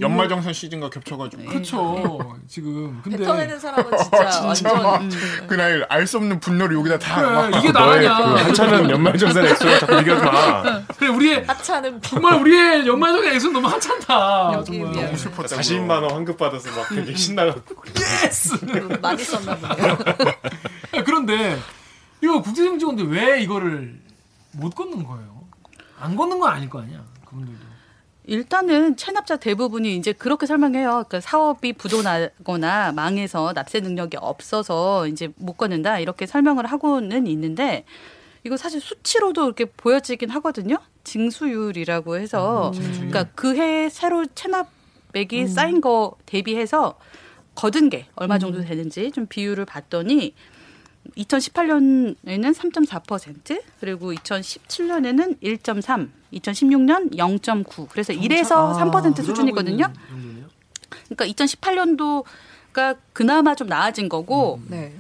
연말정산 시즌과 겹쳐가지고 그렇죠. 지금 근데 뱉어내는 사람은 진짜 완전 그날 알 수 없는 분노를 여기다 다 그래, 막 이게 너의 그 나가냐? 하찮은 연말정산 액수를 자꾸 마. 그래 우리의 하찮은 정말 우리의 연말정산 액수는 너무. 여기 정말. 미안. 너무 슬펐다고 40만 원 환급 받아서 막 되게 신나갖고. Yes. 많이 썼나 보네요. 야, 그런데 이거 국세청 직원들 왜 이거를 못 걷는 거예요? 안 걷는 건 아닐 거 아니야. 그분들도. 일단은 체납자 대부분이 이제 그렇게 설명해요. 그러니까 사업이 부도나거나 망해서 납세 능력이 없어서 이제 못 걷는다 이렇게 설명을 하고는 있는데 이거 사실 수치로도 이렇게 보여지긴 하거든요. 징수율이라고 해서 그러니까 그 해 새로 체납액이 쌓인 거 대비해서 거둔 게 얼마 정도 되는지 좀 비율을 봤더니 2018년에는 3.4% 그리고 2017년에는 1.3, 2016년 0.9. 그래서 1에서 3% 수준이거든요. 그러니까 2018년도가 그나마 좀 나아진 거고 네.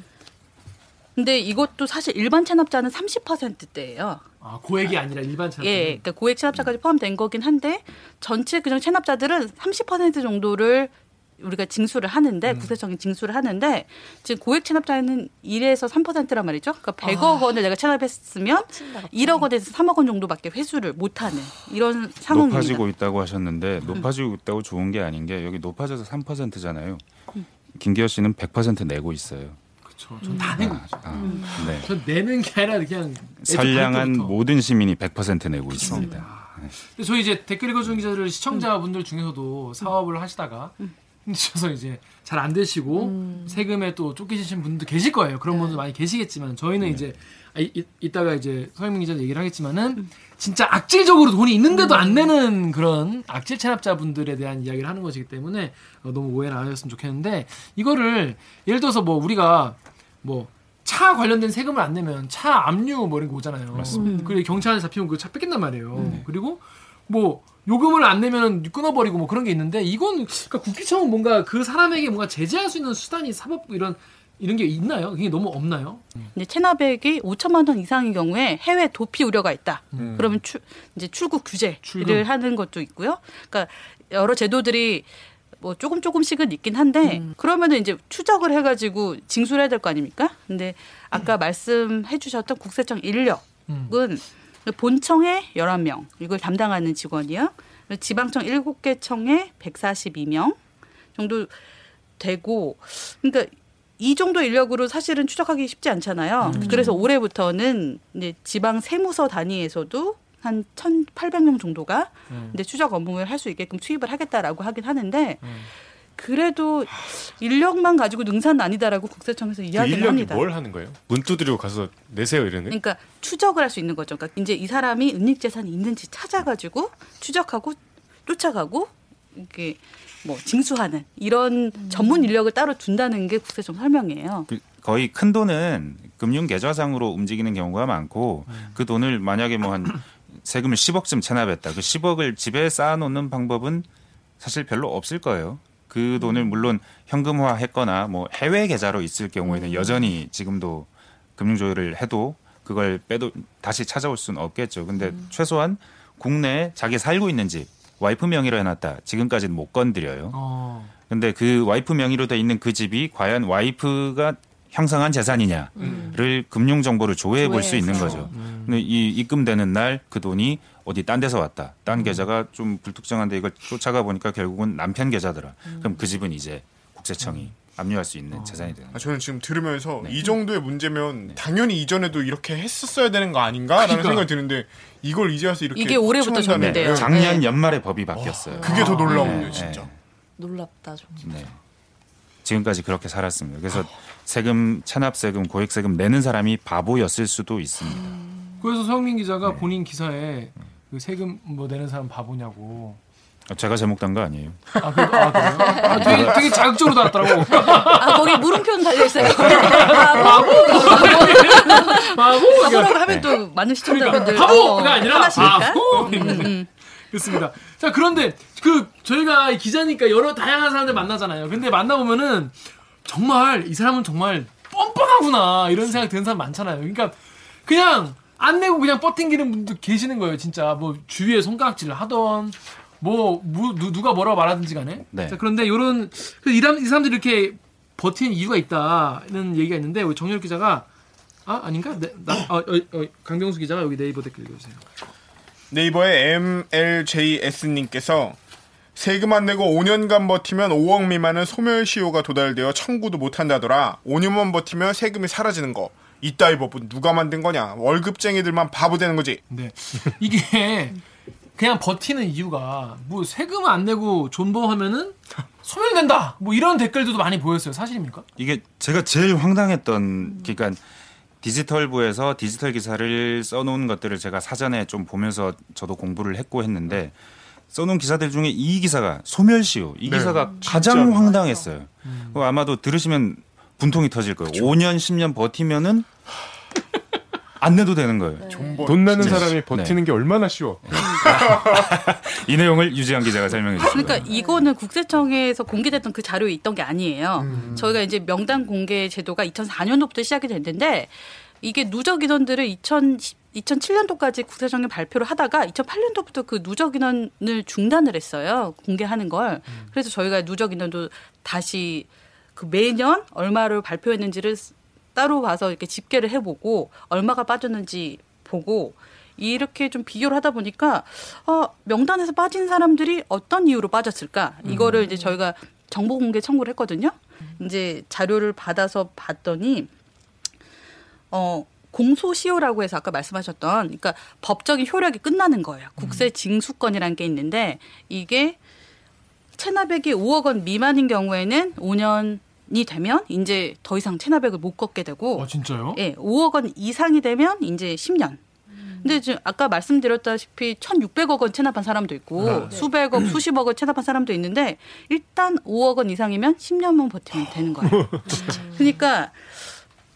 근데 이것도 사실 일반 체납자는 30%대예요. 아, 고액이 아니라 일반 체납. 예, 그러니까 고액 체납자까지 포함된 거긴 한데 전체 그냥 체납자들은 30% 정도를 우리가 징수를 하는데 국세청이 징수를 하는데 지금 고액 체납자는 1에서 3%란 말이죠. 그러니까 100억 원을 내가 체납했으면 1억 원에서 3억 원 정도밖에 회수를 못 하는 이런 상황입니다. 높아지고 있다고 하셨는데 높아지고 있다고 좋은 게 아닌 게 여기 높아져서 3%잖아요. 김기현 씨는 100% 내고 있어요. 그렇죠. 전다 내고 있죠. 아, 네. 전 내는 게 아니라 그냥 선량한. 모든 시민이 100% 내고 있습니다. 근데 저희 이제 댓글 읽어주는 기자들 시청자분들 중에서도 사업을 하시다가 힘드셔서 이제 잘 안 되시고 세금에 또 쫓기신 분도 계실 거예요. 그런 분들 많이 계시겠지만 저희는 이제 아, 이, 이- 이따가 이제 서영민 기자 얘기를 하겠지만은 진짜 악질적으로 돈이 있는데도 안 내는 그런 악질 체납자분들에 대한 이야기를 하는 것이기 때문에 어, 너무 오해는 안 하셨으면 좋겠는데 이거를 예를 들어서 뭐 우리가 뭐 차 관련된 세금을 안 내면 차 압류 뭐 이런 거 오잖아요. 맞습니다. 그리고 경찰에 잡히면 그 차 뺏긴단 말이에요. 그리고 뭐 요금을 안 내면 끊어버리고 뭐 그런 게 있는데 이건 그러니까 국기청은 뭔가 그 사람에게 뭔가 제재할 수 있는 수단이 사법 이런 이런 게 있나요? 그게 너무 없나요? 이제 체납액이 5천만 원 이상인 경우에 해외 도피 우려가 있다. 음. 그러면 출, 이제 출국 규제를 출금. 하는 것도 있고요. 그러니까 여러 제도들이 뭐 조금 조금씩은 있긴 한데 음. 그러면은 이제 추적을 해가지고 징수를 해야 될 거 아닙니까? 근데 아까 말씀해주셨던 국세청 인력은 음. 본청에 11명 이걸 담당하는 직원이요. 지방청 7개 청에 142명 정도 되고 그러니까 이 정도 인력으로 사실은 추적하기 쉽지 않잖아요. 그래서 올해부터는 이제 지방 세무서 단위에서도 한 1,800명 정도가 이제 추적 업무를 할 수 있게끔 투입을 하겠다라고 하긴 하는데 그래도 인력만 가지고 능사는 아니다라고 국세청에서 그 이야기를 인력이 합니다. 뭘 하는 거예요? 문 두드리고 가서 내세요 이러는? 그러니까 추적을 할 수 있는 거죠. 그러니까 이제 이 사람이 은닉 재산이 있는지 찾아가지고 추적하고 쫓아가고 이게 뭐 징수하는 이런 전문 인력을 따로 둔다는 게 국세청 설명이에요. 그 거의 큰 돈은 금융 계좌상으로 움직이는 경우가 많고 그 돈을 만약에 뭐 한 세금을 10억쯤 체납했다. 그 10억을 집에 쌓아놓는 방법은 사실 별로 없을 거예요. 그 돈을 물론 현금화했거나 뭐 해외 계좌로 있을 경우에는 여전히 지금도 금융 조회를 해도 그걸 빼도 다시 찾아올 수는 없겠죠. 근데 최소한 국내에 자기 살고 있는 집 와이프 명의로 해놨다. 지금까지는 못 건드려요. 어. 근데 그 와이프 명의로 돼 있는 그 집이 과연 와이프가 형성한 재산이냐를 금융 정보를 조회해 볼 수 있는. 거죠. 근데 이 입금되는 날 그 돈이 어디 딴 데서 왔다. 딴 계좌가 좀 불특정한데 이걸 쫓아가 보니까 결국은 남편 계좌더라. 그럼 그 집은 이제 국세청이 압류할 수 있는 재산이 되는 아, 거죠. 저는 지금 들으면서 네. 이 정도의 문제면 당연히 이전에도 이렇게 했었어야 되는 거 아닌가라는 그러니까. 생각이 드는데 이걸 이제 와서 이렇게 이게 올해부터 적용돼요. 거예요. 작년 네. 연말에 법이 바뀌었어요. 그게 더 놀라운데요, 네, 진짜. 네. 놀랍다 좀. 네. 지금까지 그렇게 살았습니다. 그래서 세금, 체납세금, 고액세금 내는 사람이 바보였을 수도 있습니다. 그래서 서영민 기자가 네. 본인 기사에 그 세금 뭐 내는 사람 바보냐고. 제가 제목 단거 아니에요. 아, 그, 아 그래요? 아, 되게, 되게 자극적으로 달았더라고. 아 거기 물음표는 달려 있어요. 바보! 바보라고 하면 또 많은 시청자분들 그러니까 바보가 어, 아니라. 바보! 음, 음. 그렇습니다. 자, 그런데 그 저희가 이 기자니까 여러 다양한 사람들 만나잖아요. 근데 만나보면은 정말 이 사람은 정말 뻔뻔하구나 이런 생각 드는 사람 많잖아요. 그러니까 그냥 안 내고 그냥 뻗팅기는 분도 계시는 거예요. 진짜 뭐 주위에 손가락질을 하던 뭐 무- 누, 누가 뭐라고 말하든지 간에. 네. 자, 그런데 요런 그 이, 사람- 이 사람들이 이렇게 버티는 이유가 있다는 얘기가 있는데 우리 정열 기자가 아 아닌가? 네, 나, 어, 어, 어, 강병수 기자가 여기 네이버 댓글 읽어주세요. 네이버의 MLJS님께서 세금 안 내고 5년간 버티면 5억 미만은 소멸시효가 도달되어 청구도 못한다더라. 5년만 버티면 세금이 사라지는 거. 이따위 법은 누가 만든 거냐. 월급쟁이들만 바보 되는 거지. 네. 이게 그냥 버티는 이유가 뭐 세금 안 내고 존버하면은 소멸된다. 뭐 이런 댓글들도 많이 보였어요. 사실입니까? 이게 제가 제일 황당했던 그러니까 디지털부에서 디지털 기사를 써놓은 것들을 제가 사전에 좀 보면서 저도 공부를 했고 했는데 써놓은 기사들 중에 이 기사가 소멸시효 이 네, 기사가 가장 진짜로. 황당했어요. 그거 아마도 들으시면 분통이 터질 거예요. 5년 10년 버티면은 안 내도 되는 거예요. 존버. 돈 내는 네. 사람이 버티는 게 얼마나 쉬워. 이 내용을 유지한 기자가 설명해 주시죠. 그러니까 이거는 국세청에서 공개됐던 그 자료에 있던 게 아니에요. 저희가 이제 명단 공개 제도가 2004년도부터 시작이 됐는데 이게 누적 인원들을 2000 2007년도까지 국세청에 발표를 하다가 2008년도부터 그 누적 인원을 중단을 했어요. 공개하는 걸. 그래서 저희가 누적 인원도 다시 그 매년 얼마를 발표했는지를 따로 봐서 이렇게 집계를 해보고 얼마가 빠졌는지 보고 이렇게 좀 비교를 하다 보니까 어, 명단에서 빠진 사람들이 어떤 이유로 빠졌을까 이거를 이제 저희가 정보 공개 청구를 했거든요. 이제 자료를 받아서 봤더니 어 공소시효라고 해서 아까 말씀하셨던 그러니까 법적인 효력이 끝나는 거예요. 국세 징수권이라는 게 있는데 이게 체납액이 5억 원 미만인 경우에는 5년 이 되면 이제 더 이상 체납액을 못 걷게 되고 어 진짜요? 예, 5억 원 이상이 되면 이제 10년. 근데 지금 아까 말씀드렸다시피 1,600억 원 체납한 사람도 있고 수백억, 수십억 원 체납한 사람도 있는데 일단 5억 원 이상이면 10년만 버티면 되는 거예요. 그러니까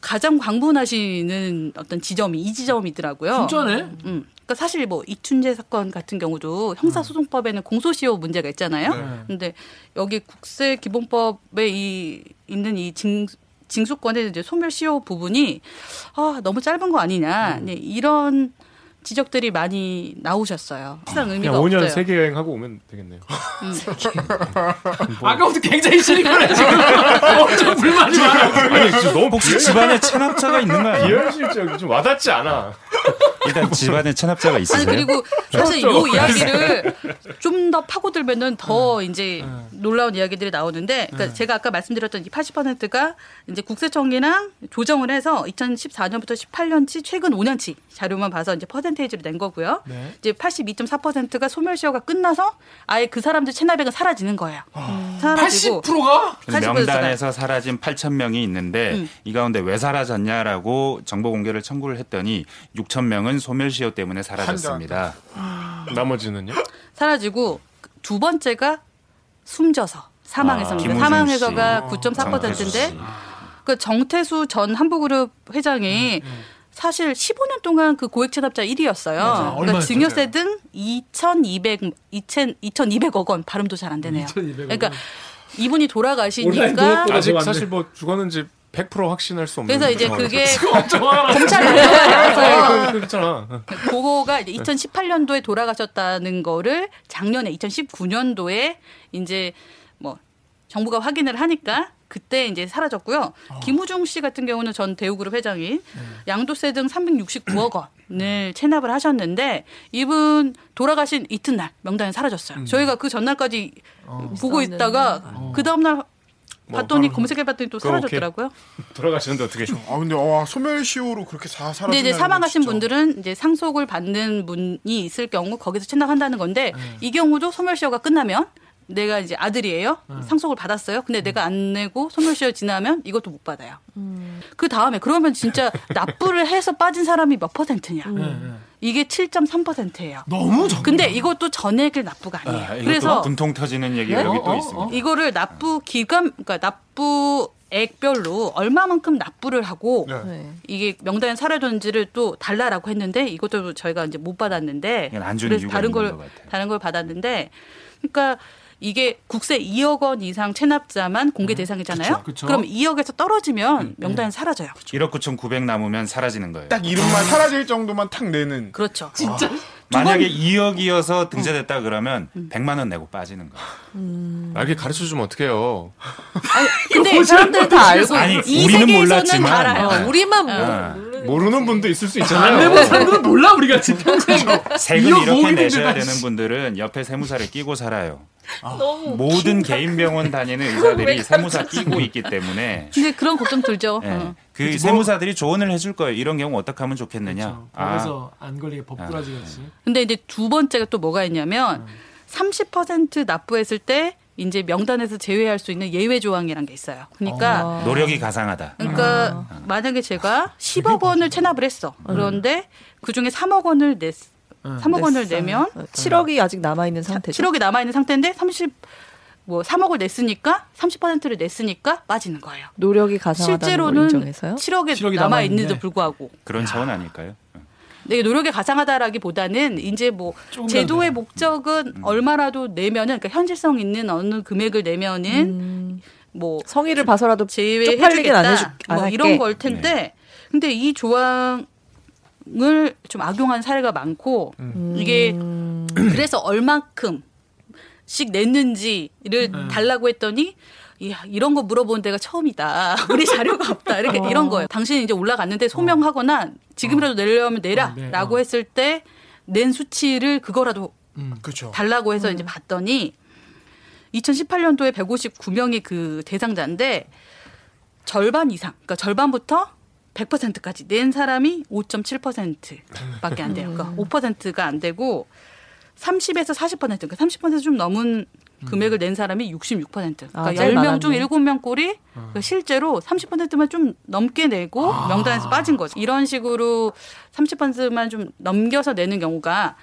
가장 광분하시는 어떤 지점이 이 지점이더라고요. 진짜네. 음. 그러니까 사실 뭐 이춘재 사건 같은 경우도 형사소송법에는 공소시효 문제가 네. 있잖아요. 근데 여기 국세 기본법에 이 있는 이 징, 징수권의 이제 소멸시효 부분이 아, 너무 짧은 거 아니냐 네, 이런 지적들이 많이 나오셨어요. 사실상 의미가 그냥 5년 없어요. 세계 여행 하고 오면 되겠네요. 아까부터 굉장히 시리컬해 지금. 엄청 불만이 많아. 아니 지금 너무 혹시 집안에 체납자가 있는 거 아니에요? 비현실적이 좀 와닿지 않아. 일단 집안에 체납자가 아니 있으세요? 그리고 사실 요 그렇죠. 이야기를 좀 더 파고들면은 더 이제 놀라운 이야기들이 나오는데 그러니까 제가 아까 말씀드렸던 이 80%가 이제 국세청이랑 조정을 해서 2014년부터 18년치 최근 5년치 자료만 봐서 이제 퍼센 테이지로 낸 거고요. 네. 이제 82.4%가 소멸시효가 끝나서 아예 그 사람들 체납액은 사라지는 거예요. 아. 사라지고 80%가 근데 80% 가. 명단에서 사라진 8천 명이 있는데 음. 이 가운데 왜 사라졌냐라고 정보 공개를 청구를 했더니 6천 명은 소멸시효 때문에 사라졌습니다. 나머지는요? 사라지고 두 번째가 숨져서 사망해서입니다. 김우중 사망해서가 씨. 정태수 9.4%인데 씨. 그 정태수 전 한보그룹 회장이 사실 15년 동안 그 고액 체납자 1위였어요. 그러니까 얼마였죠? 증여세 등 2,200 2,000 2,200억 원 발음도 잘 안 되네요. 2,200억 원. 그러니까 이분이 돌아가시니까 아직 더 사실 뭐 죽었는지 100% 확신할 수 없는. 그래서 이제 상황이죠. 그게 엄청 화나. 검찰이 네, 들어가서 그- 그렇잖아. 그거가 이제 2018년도에 돌아가셨다는 거를 작년에 2019년도에 이제 뭐 정부가 확인을 하니까 그때 이제 사라졌고요. 김우중 씨 같은 경우는 전 대우그룹 회장인 양도세 등 369억 원을 체납을 하셨는데 이분 돌아가신 이튿날 명단이 사라졌어요. 저희가 그 전날까지 보고 있다가 그 다음날 봤더니 검색해봤더니 또. 사라졌더라고요. 돌아가시는데 어떻게? 아 근데 와 소멸시효로 그렇게 사 사라진다는 근데 이제 건 사망하신 진짜. 분들은 이제 상속을 받는 분이 있을 경우 거기서 체납한다는 건데 이 경우도 소멸시효가 끝나면 내가 이제 아들이에요. 상속을 받았어요. 근데 내가 안 내고 소멸시효 지나면 이것도 못 받아요. 그 다음에 그러면 진짜 납부를 해서 빠진 사람이 몇 퍼센트냐? 이게 7.3%예요. 너무 적. 근데 이것도 전액을 납부가 아니에요. 아, 이것도 그래서 분통 터지는 얘기가 네? 여기 어, 또 어, 있습니다. 어. 이거를 납부 기간, 그러니까 납부 액별로 얼마만큼 납부를 하고 네. 네. 이게 명단에 사라졌는지를 또 달라라고 했는데 이것도 저희가 이제 못 받았는데 이건 안 주는 그래서 이유가 다른 있는 걸것 같아요. 다른 걸 받았는데 그러니까 이게 국세 2억 원 이상 체납자만 공개 대상이잖아요. 그쵸. 럼 2억에서 떨어지면 음, 명단에 사라져요. 1억 9,900 남으면 사라지는 거예요. 딱 이름만 사라질 정도만 탁 내는 그렇죠. 진짜 만약에 2억이어서 등재됐다 그러면 100만 원 내고 빠지는 거예요. 아, 이게 가르쳐 주면 어떡해요. 아니, 근데 사람들 다 알고 아니, 이 우리는 몰랐지만 다 알아요. 어, 우리만 아, 모르는 모르는 분도 있을 수안 있잖아요. 내본 사람들은 몰라 우리가 지금 평생. 세금 이렇게 내셔야 되는 씨. 분들은 옆에 세무사를 끼고 살아요. 너무 모든 개인 병원 다니는 의사들이 세무사 끼고 있기 때문에 근데 그런 걱정 들죠. 예, 어. 그 세무사들이 조언을 해줄 거예요. 이런 경우 어떻게 하면 좋겠느냐. 아, 법에서 안 걸리게 법꾸라지 같이. 근데 이제 두 번째가 또 뭐가 있냐면 30% 납부했을 때 이제 명단에서 제외할 수 있는 예외 조항이란 게 있어요. 그러니까 노력이 가상하다. 그러니까 만약에 제가 10억 원을 체납을 했어. 그런데 그 중에 3억 원을 냈 3억 원을 내면 7억이 아직 남아 있는 상태죠. 7억이 남아 있는 상태인데 30 뭐 3억을 냈으니까 30%를 냈으니까 빠지는 거예요. 노력이 가상하다는 걸 실제로는 인정해서요. 7억에 7억이 남아. 있는데도 불구하고 그런 차원 아닐까요? 네, 노력이 가상하다라기보다는 이제 뭐 제도의 더 목적은 얼마라도 내면은 그러니까 현실성 있는 어느 금액을 내면은 음, 뭐 성의를 봐서라도 제외해주겠다 안 해줄 안 뭐. 이런 걸 텐데 근데 이 조항 을 좀 악용한 사례가 많고 이게 음. 그래서 얼마큼 씩 냈는지를 음. 달라고 했더니 이야, 이런 거 물어본 데가 처음이다. 우리 자료가 없다. 이렇게 어. 이런 거예요. 당신이 이제 올라갔는데 소명하거나 지금이라도 내려면 어, 네, 내라라고 어. 했을 때 낸 수치를 그거라도 그렇죠. 달라고 해서 이제 봤더니 2018년도에 159명이 그 대상자인데 절반 이상, 그러니까 절반부터 100%까지 낸 사람이 5.7%밖에 안 돼요. 그러니까 5%가 안 되고 30에서 40% 그러니까 30%좀 넘은 금액을 낸 사람이 66%. 그러니까 아, 제일 10명 중 많았네. 7명 꼴이 그러니까 실제로 30%만 좀 넘게 내고 명단에서 빠진 거죠. 이런 식으로 30%만 좀 넘겨서 내는 경우가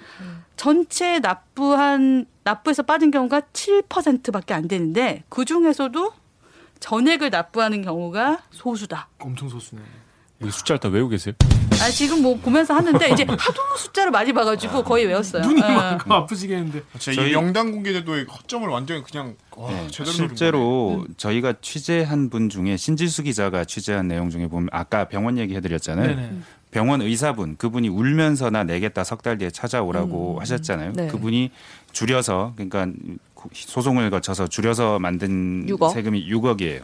전체 납부한 납부해서 빠진 경우가 7%밖에 안 되는데 그 중에서도 전액을 납부하는 경우가 소수다. 엄청 소수네. 이 숫자를 다 외우고 계세요? 아 지금 뭐 보면서 하는데 이제 하도 숫자를 많이 봐가지고 거의 외웠어요. 눈이 예. 막 아프시겠는데. 저희- 이 명당 공개제도의 허점을 완전히 그냥 와, 네, 제대로 실제로 저희가 취재한 분 중에 신지수 기자가 취재한 내용 중에 보면 아까 병원 얘기해드렸잖아요. 네네. 병원 의사분 그분이 울면서 나 내겠다 석 달 뒤에 찾아오라고 하셨잖아요. 네. 그분이 줄여서 그러니까 소송을 거쳐서 줄여서 만든 6억? 세금이 6억이에요.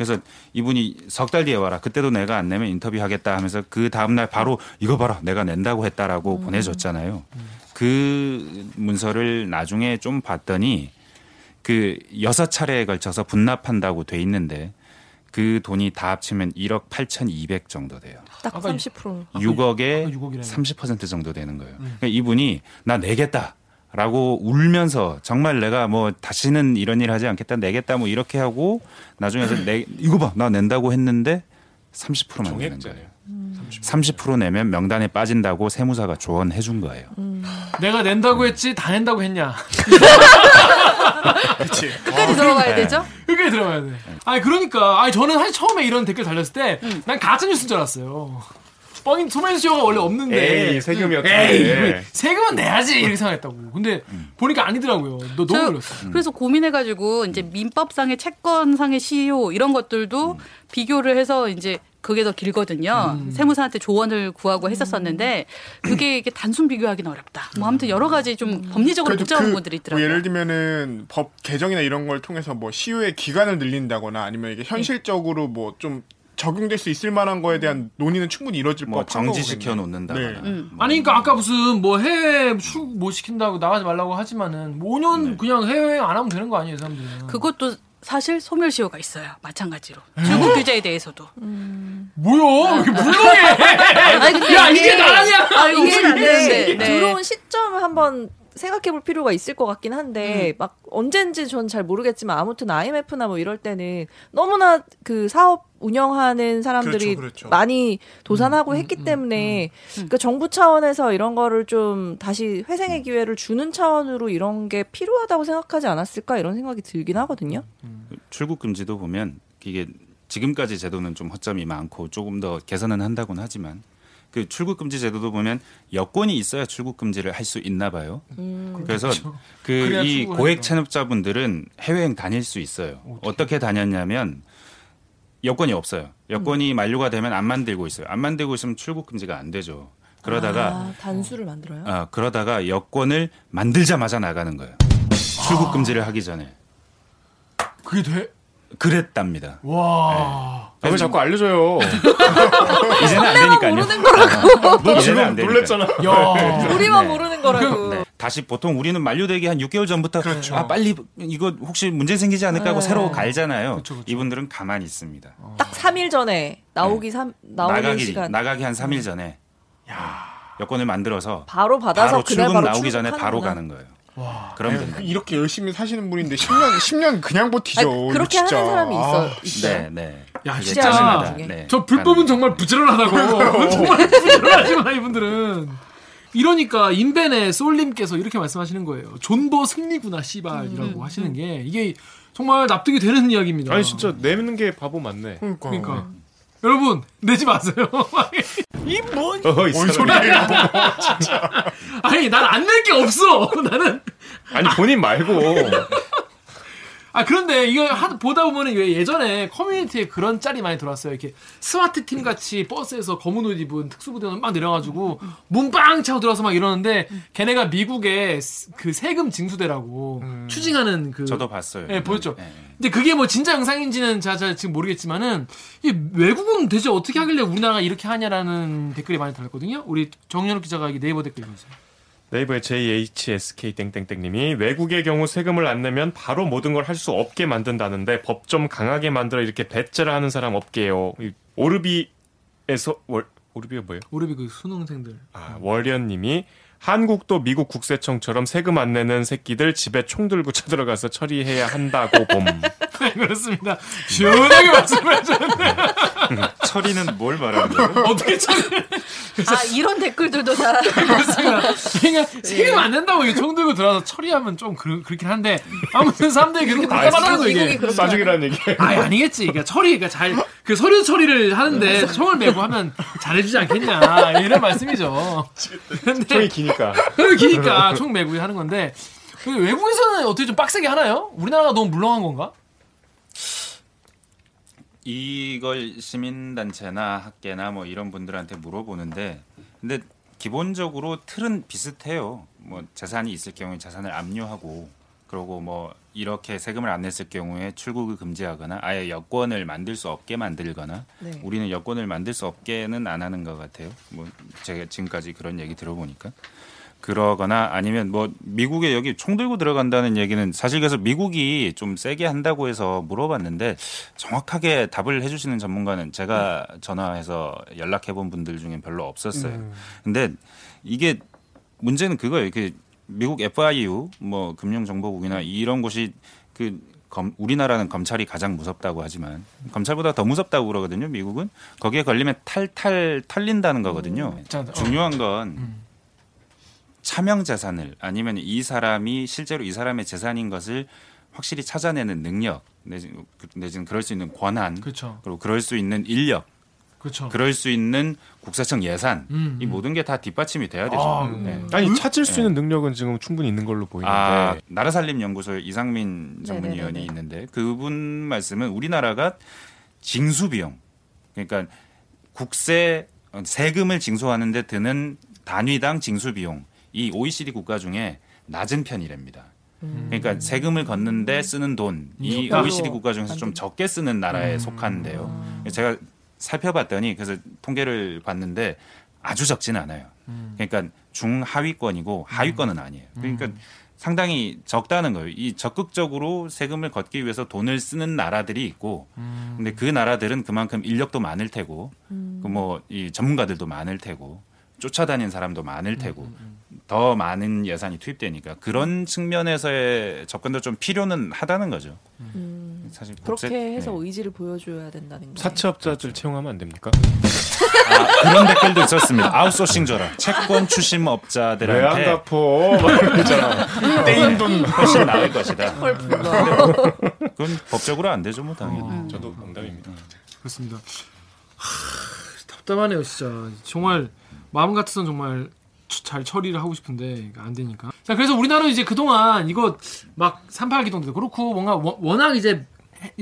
그래서 이분이 석 달 뒤에 와라. 그때도 내가 안 내면 인터뷰하겠다 하면서 그 다음 날 바로 이거 봐라. 내가 낸다고 했다라고 보내줬잖아요. 그 문서를 나중에 좀 봤더니 그 여섯 차례에 걸쳐서 분납한다고 돼 있는데 그 돈이 다 합치면 1억 8,200 정도 돼요. 딱 아까 30%. 6억에 아까 6억이라며. 30% 정도 되는 거예요. 그러니까 이분이 나 내겠다. 라고 울면서 정말 내가 뭐 다시는 이런 일 하지 않겠다 내겠다 뭐 이렇게 하고 나중에서 내 이거 봐 나 낸다고 했는데 30%만 내는. 거예요. 30% 내면 명단에 빠진다고 세무사가 조언해 준 거예요. 내가 낸다고 했지 다 낸다고 했냐. 그렇지. 끝까지 들어가야 네. 되죠. 끝까지 들어가야 돼. 아니 그러니까 아니 저는 사실 처음에 이런 댓글 달렸을 때난 가짜 뉴스인 줄 알았어요. 뻥인 소맨쇼가 원래 없는데. 에이 세금이었지. 에이, 세금은 내야지 이렇게 생각했다고. 근데 보니까 아니더라고요. 너 너무 저 놀랐어. 그래서 고민해가지고 이제 민법상의 채권상의 시효 이런 것들도 비교를 해서 이제 그게 더 길거든요. 세무사한테 조언을 구하고 했었었는데 그게 이게 단순 비교하기는 어렵다. 뭐 아무튼 여러 가지 좀 법리적으로 복잡한 그 부분들이 뭐 있더라고요. 예를 들면은 법 개정이나 이런 걸 통해서 뭐 시효의 기간을 늘린다거나 아니면 이게 현실적으로 뭐좀 적용될 수 있을 만한 거에 대한 논의는 충분히 이루어질 뭐 법한 정지시켜 거거든요. 놓는다거나. 네. 뭐 아니 그러니까 아까 무슨 뭐 해외 출국 못 시킨다고 나가지 말라고 하지만은 뭐 5년 그냥 해외여행 안 하면 되는 거 아니에요, 사람들은. 그것도 사실 소멸시효가 있어요. 마찬가지로. 출국 규제에 대해서도. 뭐야? 이렇게 물렁해. 아니, 근데 야, 이게 나라냐? 아, 이게 이게 안 되는데. 네. 들어온 시점을 한번 생각해 볼 필요가 있을 것 같긴 한데 막 언젠지 전 잘 모르겠지만 아무튼 IMF나 뭐 이럴 때는 너무나 그 사업 운영하는 사람들이 그렇죠, 그렇죠. 많이 도산하고 했기 때문에 그러니까 정부 차원에서 이런 거를 좀 다시 회생의 기회를 주는 차원으로 이런 게 필요하다고 생각하지 않았을까 이런 생각이 들긴 하거든요. 출국 금지도 보면 이게 지금까지 제도는 좀 허점이 많고 조금 더 개선은 한다고는 하지만 그 출국 금지 제도도 보면 여권이 있어야 출국 금지를 할 수 있나 봐요. 그래서 그 그래야 이 출국을 고액. 체납자분들은 해외여행 다닐 수 있어요. 어떻게 다녔냐면 여권이 없어요. 여권이 만료가 되면 안 만들고 있어요. 안 만들고 있으면 출국 금지가 안 되죠. 그러다가 아, 단수를 만들어요. 아, 그러다가 여권을 만들자마자 나가는 거예요. 출국 금지를 하기 전에 그게 돼? 그랬답니다. 와. 아, 왜 자꾸 알려줘요? 이제는 안 되니까요. 모르는 거라고. 너 이제는 지금. 놀랬잖아. 야. 우리만 네. 모르는 거라고. 네. 다시 보통 우리는 만료되기 한 6개월 전부터 아 빨리 이거 혹시 문제 생기지 않을까 하고 네. 새로 갈잖아요. 그쵸, 그쵸. 이분들은 가만히 있습니다. 딱 3일 전에 나오기 삼 나오는 나가기 시간 나가기 한 3일 전에 여권을 만들어서 바로 받아서 바로 바로 나오기 전에 바로 출국하는구나. 가는 거예요. 그럼 된다. 이렇게 열심히 사시는 분인데 10년 10년 그냥 버티죠. 아니, 이거 그렇게 진짜. 하는 사람이 있어. 아. 네, 네. 야, 진짜. 중에. 네, 저 불법은. 정말 부지런하다고. 정말 부지런하지만 이분들은. 이러니까 인벤의 솔님께서 이렇게 말씀하시는 거예요. 존버 승리구나 씨발이라고 하시는 게 이게 정말 납득이 되는 이야기입니다. 아니 진짜 내는 게 바보 맞네. 그러니까. 그러니까 여러분 내지 마세요. 어, 이 사람. 소리예요. 아니 난 안 낼 게 없어. 나는 아니 본인 말고. 아 그런데 이거 하, 보다 보면은 왜 예전에 커뮤니티에 그런 짤이 많이 들어왔어요. 이렇게 SWAT 팀 같이 버스에서 검은 옷 입은 특수부대원 막 내려가지고 문 빵 차고 들어와서 막 이러는데 걔네가 미국의 스- 그 세금 징수대라고 추징하는 그 저도 봤어요. 예, 보였죠. 네, 네. 근데 그게 뭐 진짜 영상인지는 자, 자 지금 모르겠지만은 이 외국은 대체 어떻게 하길래 우리나라가 이렇게 하냐라는 댓글이 많이 달렸거든요. 우리 정연욱 기자가 이 네이버 댓글 보세요. 네이버의 JHSK 땡땡땡님이 외국의 경우 세금을 안 내면 바로 모든 걸 할 수 없게 만든다는데 법 좀 강하게 만들어 이렇게 배째를 하는 사람 없게요. 이 오르비에서 월 오르비가 뭐예요? 우리 그 수능생들. 아, 월련님이 한국도 미국 국세청처럼 세금 안 내는 새끼들 집에 총 들고 쳐들어가서 처리해야 한다고 봄. 네, 그렇습니다. 시원하게 말씀해 주셨네. 처리는 뭘 말하는 거예요? 어떻게 처리? 아 이런 댓글들도 다 그렇습니다. 그러니까 세금 안 낸다고 이게 총 들고 들어와서 처리하면 좀 그렇, 그렇긴 한데 아무튼 사람들이 그렇게 답답하다는 거 이게. 싸죽이라는 얘기. 아니 아니겠지. 그러니까 처리, 그러니까 잘 그 서류 처리를 하는데 총을 메고 하면 잘해주지 않겠냐 이런 말씀이죠. 근데 총이 기니까. 기니까 총 메고 하는 건데 그 외국에서는 어떻게 좀 빡세게 하나요? 우리나라가 너무 물렁한 건가? 이걸 시민단체나 학계나 뭐 이런 분들한테 물어보는데 근데 기본적으로 틀은 비슷해요. 뭐 재산이 있을 경우에 재산을 압류하고 그러고 뭐 이렇게 세금을 안 냈을 경우에 출국을 금지하거나 아예 여권을 만들 수 없게 만들거나 네. 우리는 여권을 만들 수 없게는 안 하는 것 같아요. 뭐 제가 지금까지 그런 얘기 들어보니까 그러거나 아니면 뭐 미국에 여기 총 들고 들어간다는 얘기는 사실 그래서 미국이 좀 세게 한다고 해서 물어봤는데 정확하게 답을 해주시는 전문가는 제가 전화해서 연락해 본 분들 중에 별로 없었어요. 근데 이게 문제는 그거예요. 그 미국 FIU 뭐 금융정보국이나 이런 곳이 그 검, 우리나라는 검찰이 가장 무섭다고 하지만 검찰보다 더 무섭다고 그러거든요. 미국은 거기에 걸리면 탈탈 털린다는 거거든요. 자, 어. 중요한 건 차명 재산을 아니면 이 사람이 실제로 이 사람의 재산인 것을 확실히 찾아내는 능력 내지- 내지는 그럴 수 있는 권한 그렇죠. 그리고 그럴 수 있는 인력 그렇죠. 그럴 수 있는 국세청 예산 음, 이 음. 모든 게 다 뒷받침이 돼야 되죠. 아, 네. 아니 찾을 수 있는 능력은 지금 충분히 있는 걸로 보이는데. 아, 나라살림연구소의 이상민 전문위원이. 있는데 그분 말씀은 우리나라가 징수 비용 그러니까 국세 어, 세금을 징수하는데 드는 단위당 징수 비용 이 OECD 국가 중에 낮은 편이랍니다. 그러니까 세금을 걷는데 쓰는 돈이 효과로 OECD 국가 중에서 좀 적게 쓰는 나라에 속하는데요. 제가 살펴봤더니 그래서 통계를 봤는데 아주 적진 않아요. 그러니까 중하위권이고 하위권은 아니에요. 그러니까 상당히 적다는 거예요. 이 적극적으로 세금을 걷기 위해서 돈을 쓰는 나라들이 있고, 근데 그 나라들은 그만큼 인력도 많을 테고, 그뭐이 전문가들도 많을 테고, 쫓아다니는 사람도 많을 테고, 더 많은 예산이 투입되니까 그런 측면에서의 접근도 좀 필요는 하다는 거죠. 사실 그렇게 국세- 해서 네. 의지를 보여줘야 된다는 거. 사채업자들 채용하면 안 됩니까? 아, 그런 댓글도 있었습니다. 아웃소싱 줘라. 채권 추심 업자들한테 갚어? 막 이러잖아. 떼인 돈. 훨씬 나을 것이다. 헐 불러. 그건 법적으로 안 되죠, 뭐 당연히. 저도 농담입니다. 그렇습니다. 하, 답답하네요, 진짜. 정말 마음 같아선 정말 추- 잘 처리를 하고 싶은데 안 되니까. 자, 그래서 우리나라는 이제 그동안 이거 막 38 기동도 그렇고 뭔가 워- 워낙 이제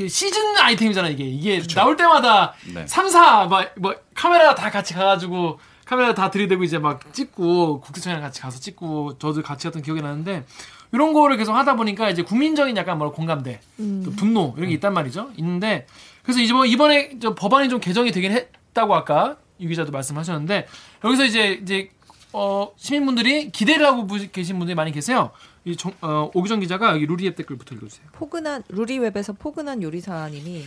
시즌 아이템이잖아 이게 이게 나올 때마다 네. 3, 4, 막, 뭐 카메라 다 같이 가가지고 카메라 다 들이대고 이제 막 찍고 국세청이랑 같이 가서 찍고 저도 같이 갔던 기억이 나는데 이런 거를 계속 하다 보니까 이제 국민적인 약간 뭐라 공감대, 또 분노 이런 게 있단 말이죠. 있는데 그래서 이제 뭐 이번에 저 법안이 좀 개정이 되긴 했다고 아까 유 기자도 말씀하셨는데 여기서 이제 이제 어 시민분들이 기대를 하고 부- 계신 분들이 많이 계세요. 이 정, 어, 오기정 기자가 여기 루리앱 댓글부터 읽어주세요. 포근한 루리웹에서 포근한 요리사님이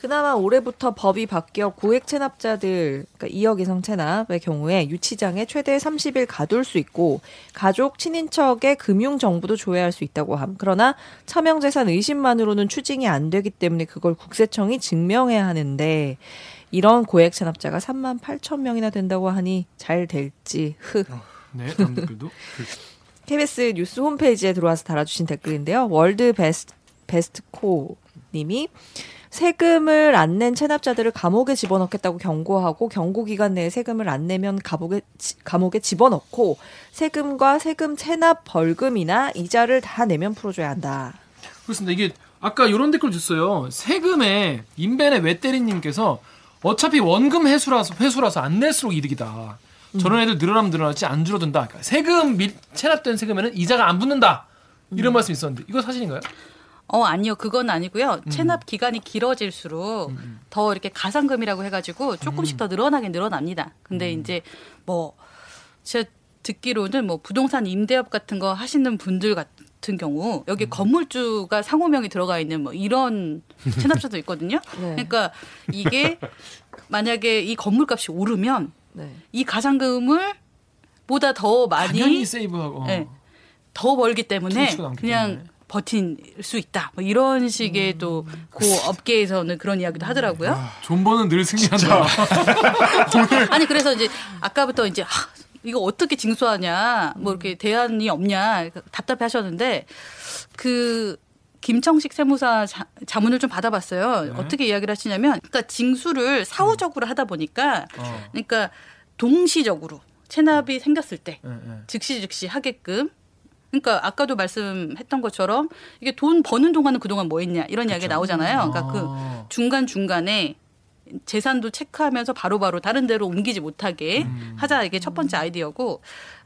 그나마 올해부터 법이 바뀌어 고액 체납자들 그러니까 2억 이상 체납의 경우에 유치장에 최대 30일 가둘 수 있고 가족 친인척의 금융 정보도 조회할 수 있다고 함. 그러나 차명 재산 의심만으로는 추징이 안 되기 때문에 그걸 국세청이 증명해야 하는데 이런 고액 체납자가 3만 8천 명이나 된다고 하니 잘 될지 흐. 네, 다음 댓글도. KBS 뉴스 홈페이지에 들어와서 달아주신 댓글인데요. 월드 베스트 베스트코 님이 세금을 안 낸 체납자들을 감옥에 집어넣겠다고 경고하고 경고 기간 내에 세금을 안 내면 감옥에 지- 감옥에 집어넣고 세금과 세금 체납 벌금이나 이자를 다 내면 풀어줘야 한다. 그렇습니다. 이게 아까 이런 댓글 줬어요. 세금에 인벤의 외때리님께서 어차피 원금 회수라서 회수라서 안 낼수록 이득이다. 저런 애들 늘어나면 늘어났지 안 줄어든다. 그러니까 세금 미, 체납된 세금에는 이자가 안 붙는다. 이런 말씀 이 있었는데 이거 사실인가요? 어 아니요. 그건 아니고요. 체납 기간이 길어질수록 더 이렇게 가상금이라고 해가지고 조금씩 더 늘어나긴 늘어납니다. 근데 이제 뭐 제가 듣기로는 뭐 부동산 임대업 같은 거 하시는 분들 같 은 경우 여기 건물주가 상호명이 들어가 있는 뭐 이런 체납자도 있거든요 네. 그러니까 이게 만약에 이 건물값이 오르면 네. 이 가상금을 보다 더 많이 세이브하고. 네. 더 벌기 때문에 그냥 때문에. 버틸 수 있다. 뭐 이런 식의 또그 업계에서는 그런 이야기도 하더라고요. 존버는 늘 승리한다. 아니 그래서 이제 아까부터 이제 하, 이거 어떻게 징수하냐 뭐 이렇게 대안이 없냐 답답해 하셨는데 그 김청식 세무사 자, 자문을 좀 받아봤어요. 어떻게 이야기를 하시냐면 그러니까 징수를 사후적으로 하다 보니까 어. 그러니까 동시적으로 체납이 생겼을 때 예, 예. 즉시 즉시 하게끔 그러니까 아까도 말씀했던 것처럼 이게 돈 버는 동안은 그동안 뭐 했냐 이런 이야기가 나오잖아요. 그러니까 그 아. 중간 중간에 재산도 체크하면서 바로 바로 다른 데로 옮기지 못하게 음. 하자 이게 첫 번째 아이디어고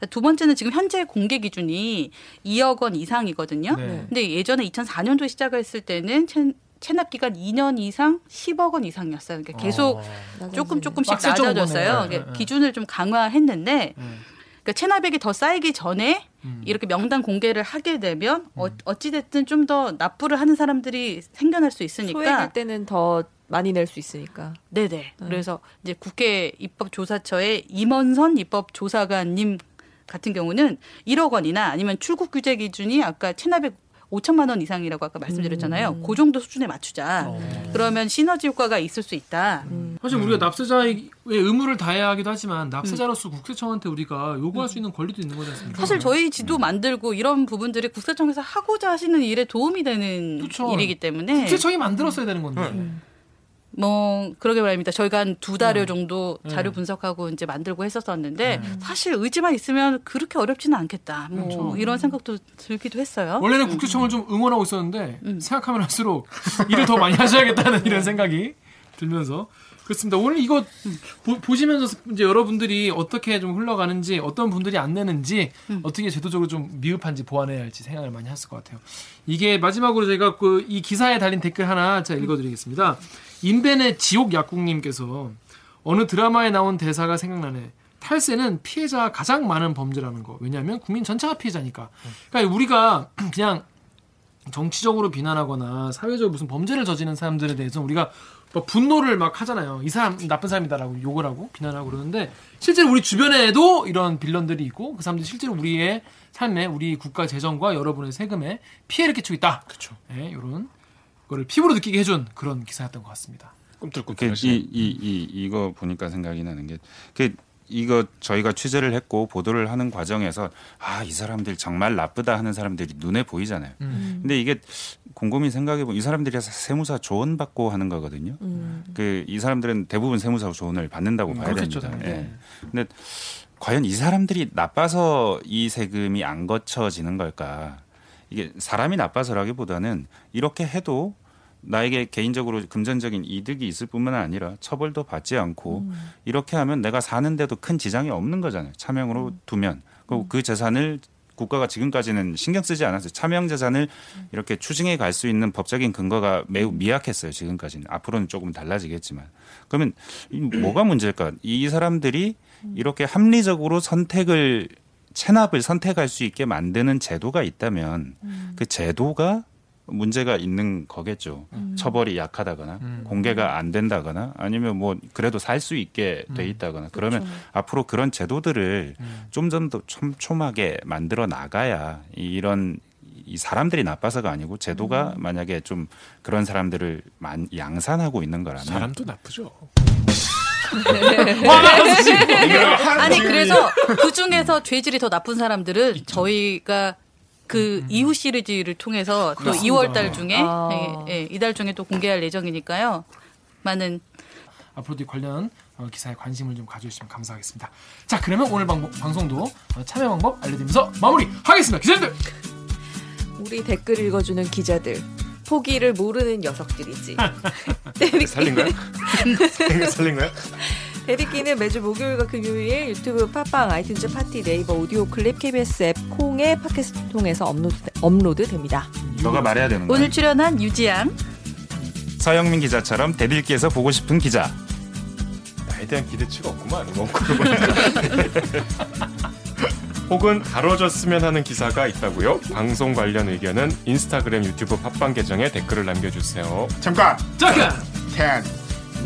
두 번째는 지금 현재 공개 기준이 2억 원 이상이거든요. 네. 근데 예전에 2004년도에 시작했을 때는 채, 체납 기간 2년 이상 10억 원 이상이었어요. 그러니까 계속 어. 조금 조금씩 낮아졌어요. 그러니까 네, 네. 기준을 좀 강화했는데 음. 그러니까 체납액이 더 쌓이기 전에 이렇게 명단 공개를 하게 되면 어, 어찌 됐든 좀 더 납부를 하는 사람들이 생겨날 수 있으니까 소액일 때는 더 많이 낼 수 있으니까. 네네. 그래서 이제 국회 입법조사처의 임원선 입법조사관님 같은 경우는 1억 원이나 아니면 출국 규제 기준이 아까 체납액 5천만 원 이상이라고 아까 말씀드렸잖아요. 그 정도 수준에 맞추자. 그러면 시너지 효과가 있을 수 있다. 사실 우리가 납세자의 의무를 다해야 하기도 하지만 납세자로서 국세청한테 우리가 요구할 수 있는 권리도 있는 거지 않습니까? 사실 저희 지도 만들고 이런 부분들이 국세청에서 하고자 하시는 일에 도움이 되는 그쵸. 일이기 때문에 국세청이 만들었어야 되는 건데. 뭐 그러게 말입니다. 저희가 한 두 달여 정도 음. 자료 분석하고 이제 만들고 했었었는데 사실 의지만 있으면 그렇게 어렵지는 않겠다. 뭐 그렇죠. 이런 생각도 들기도 했어요. 원래는 국세청을 좀 응원하고 있었는데 음. 생각하면 할수록 일을 더 많이 하셔야겠다는 이런 생각이 들면서 그렇습니다. 오늘 이거 보, 시면서 이제 여러분들이 어떻게 좀 흘러가는지 어떤 분들이 안 내는지 음. 어떻게 제도적으로 좀 미흡한지 보완해야 할지 생각을 많이 했을 것 같아요. 이게 마지막으로 제가 그 이 기사에 달린 댓글 하나 제가 읽어드리겠습니다. 인벤의 지옥 약국님께서 어느 드라마에 나온 대사가 생각나네. 탈세는 피해자가 가장 많은 범죄라는 거. 왜냐하면 국민 전체가 피해자니까. 그러니까 우리가 그냥 정치적으로 비난하거나 사회적으로 무슨 범죄를 저지른 사람들에 대해서 우리가 막 분노를 막 하잖아요. 이 사람 나쁜 사람이다라고 욕을 하고 비난하고 그러는데 실제로 우리 주변에도 이런 빌런들이 있고 그 사람들이 실제로 우리의 삶에 우리 국가 재정과 여러분의 세금에 피해를 끼치고 있다. 그렇죠. 네, 이런 거를 피부로 느끼게 해준 그런 기사였던 것 같습니다. 꿈틀꿈틀 그, 하시네. 이, 이, 이, 이거 보니까 생각이 나는 게, 그, 이거 저희가 취재를 했고 보도를 하는 과정에서 아, 이 사람들 정말 나쁘다 하는 사람들이 눈에 보이잖아요. 근데 이게 곰곰이 생각해 보면 이 사람들이 세무사 조언 받고 하는 거거든요. 그이 사람들은 대부분 세무사 조언을 받는다고 봐야 그렇겠죠, 됩니다. 예. 근데 과연 이 사람들이 나빠서 이 세금이 안 거쳐지는 걸까? 이게 사람이 나빠서라기보다는 이렇게 해도 나에게 개인적으로 금전적인 이득이 있을 뿐만 아니라 처벌도 받지 않고 이렇게 하면 내가 사는데도 큰 지장이 없는 거잖아요. 차명으로 두면 그리고 그 재산을 국가가 지금까지는 신경 쓰지 않았어요. 차명 재산을 이렇게 추징해 갈 수 있는 법적인 근거가 매우 미약했어요. 지금까지는 앞으로는 조금 달라지겠지만 그러면 이 뭐가 문제일까? 이 사람들이 이렇게 합리적으로 선택을 체납을 선택할 수 있게 만드는 제도가 있다면 그 제도가 문제가 있는 거겠죠. 처벌이 약하다거나 공개가 안 된다거나 아니면 뭐 그래도 살 수 있게 돼 있다거나 그러면 앞으로 그런 제도들을 좀더 촘촘하게 만들어 나가야 이런 이 사람들이 나빠서가 아니고 제도가 만약에 좀 그런 사람들을 만- 양산하고 있는 거라면 사람도 나쁘죠. 아니 그래서 그 중에서 죄질이 더 나쁜 사람들은 저희가 그 이후 시리즈를 통해서 또 2월 달 중에 아. 예, 예, 이달 중에 또 공개할 예정이니까요. 많은 앞으로도 이 관련 어, 기사에 관심을 좀 가져주시면 감사하겠습니다. 자, 그러면 오늘 방, 방송도 어, 참여 방법 알려드리면서 마무리하겠습니다. 기자님들! 우리 댓글 읽어주는 기자들. 포기를 모르는 녀석들이지. 살린 거야? 살린 거야? 댓읽기는 매주 목요일과 금요일 유튜브 팟빵 아이튠즈 팟티 네이버 오디오 클립 KBS 앱 콩의 팟캐스트 통해서 업로드, 업로드 됩니다. 너가 말해야 되는 거야. 오늘 출연한 유지양 서영민 기자처럼 데빌기에서 보고 싶은 기자. 나에 대한 기대치가 없구만. 혹은 다뤄졌으면 하는 기사가 있다고요? 방송 관련 의견은 인스타그램, 유튜브 팟빵 계정에 댓글을 남겨주세요. 잠깐! 잠깐! 10,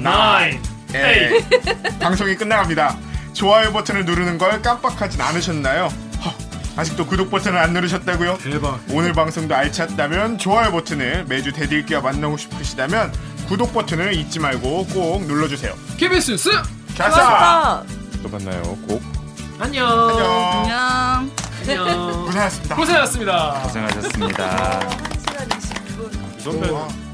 9, 에이. 방송이 끝나갑니다. 좋아요 버튼을 누르는 걸 깜빡하진 않으셨나요? 허, 아직도 구독 버튼을 안 누르셨다고요? 대박. 오늘 방송도 알찼다면 좋아요 버튼을 매주 대들기와 만나고 싶으시다면 구독 버튼을 잊지 말고 꼭 눌러주세요. KBS 뉴스 가사. 또 만나요. 꼭. 안녕. 안녕. 안녕. 고생하셨습니다. 고생하셨습니다. 고생하셨습니다. 1시간 20분.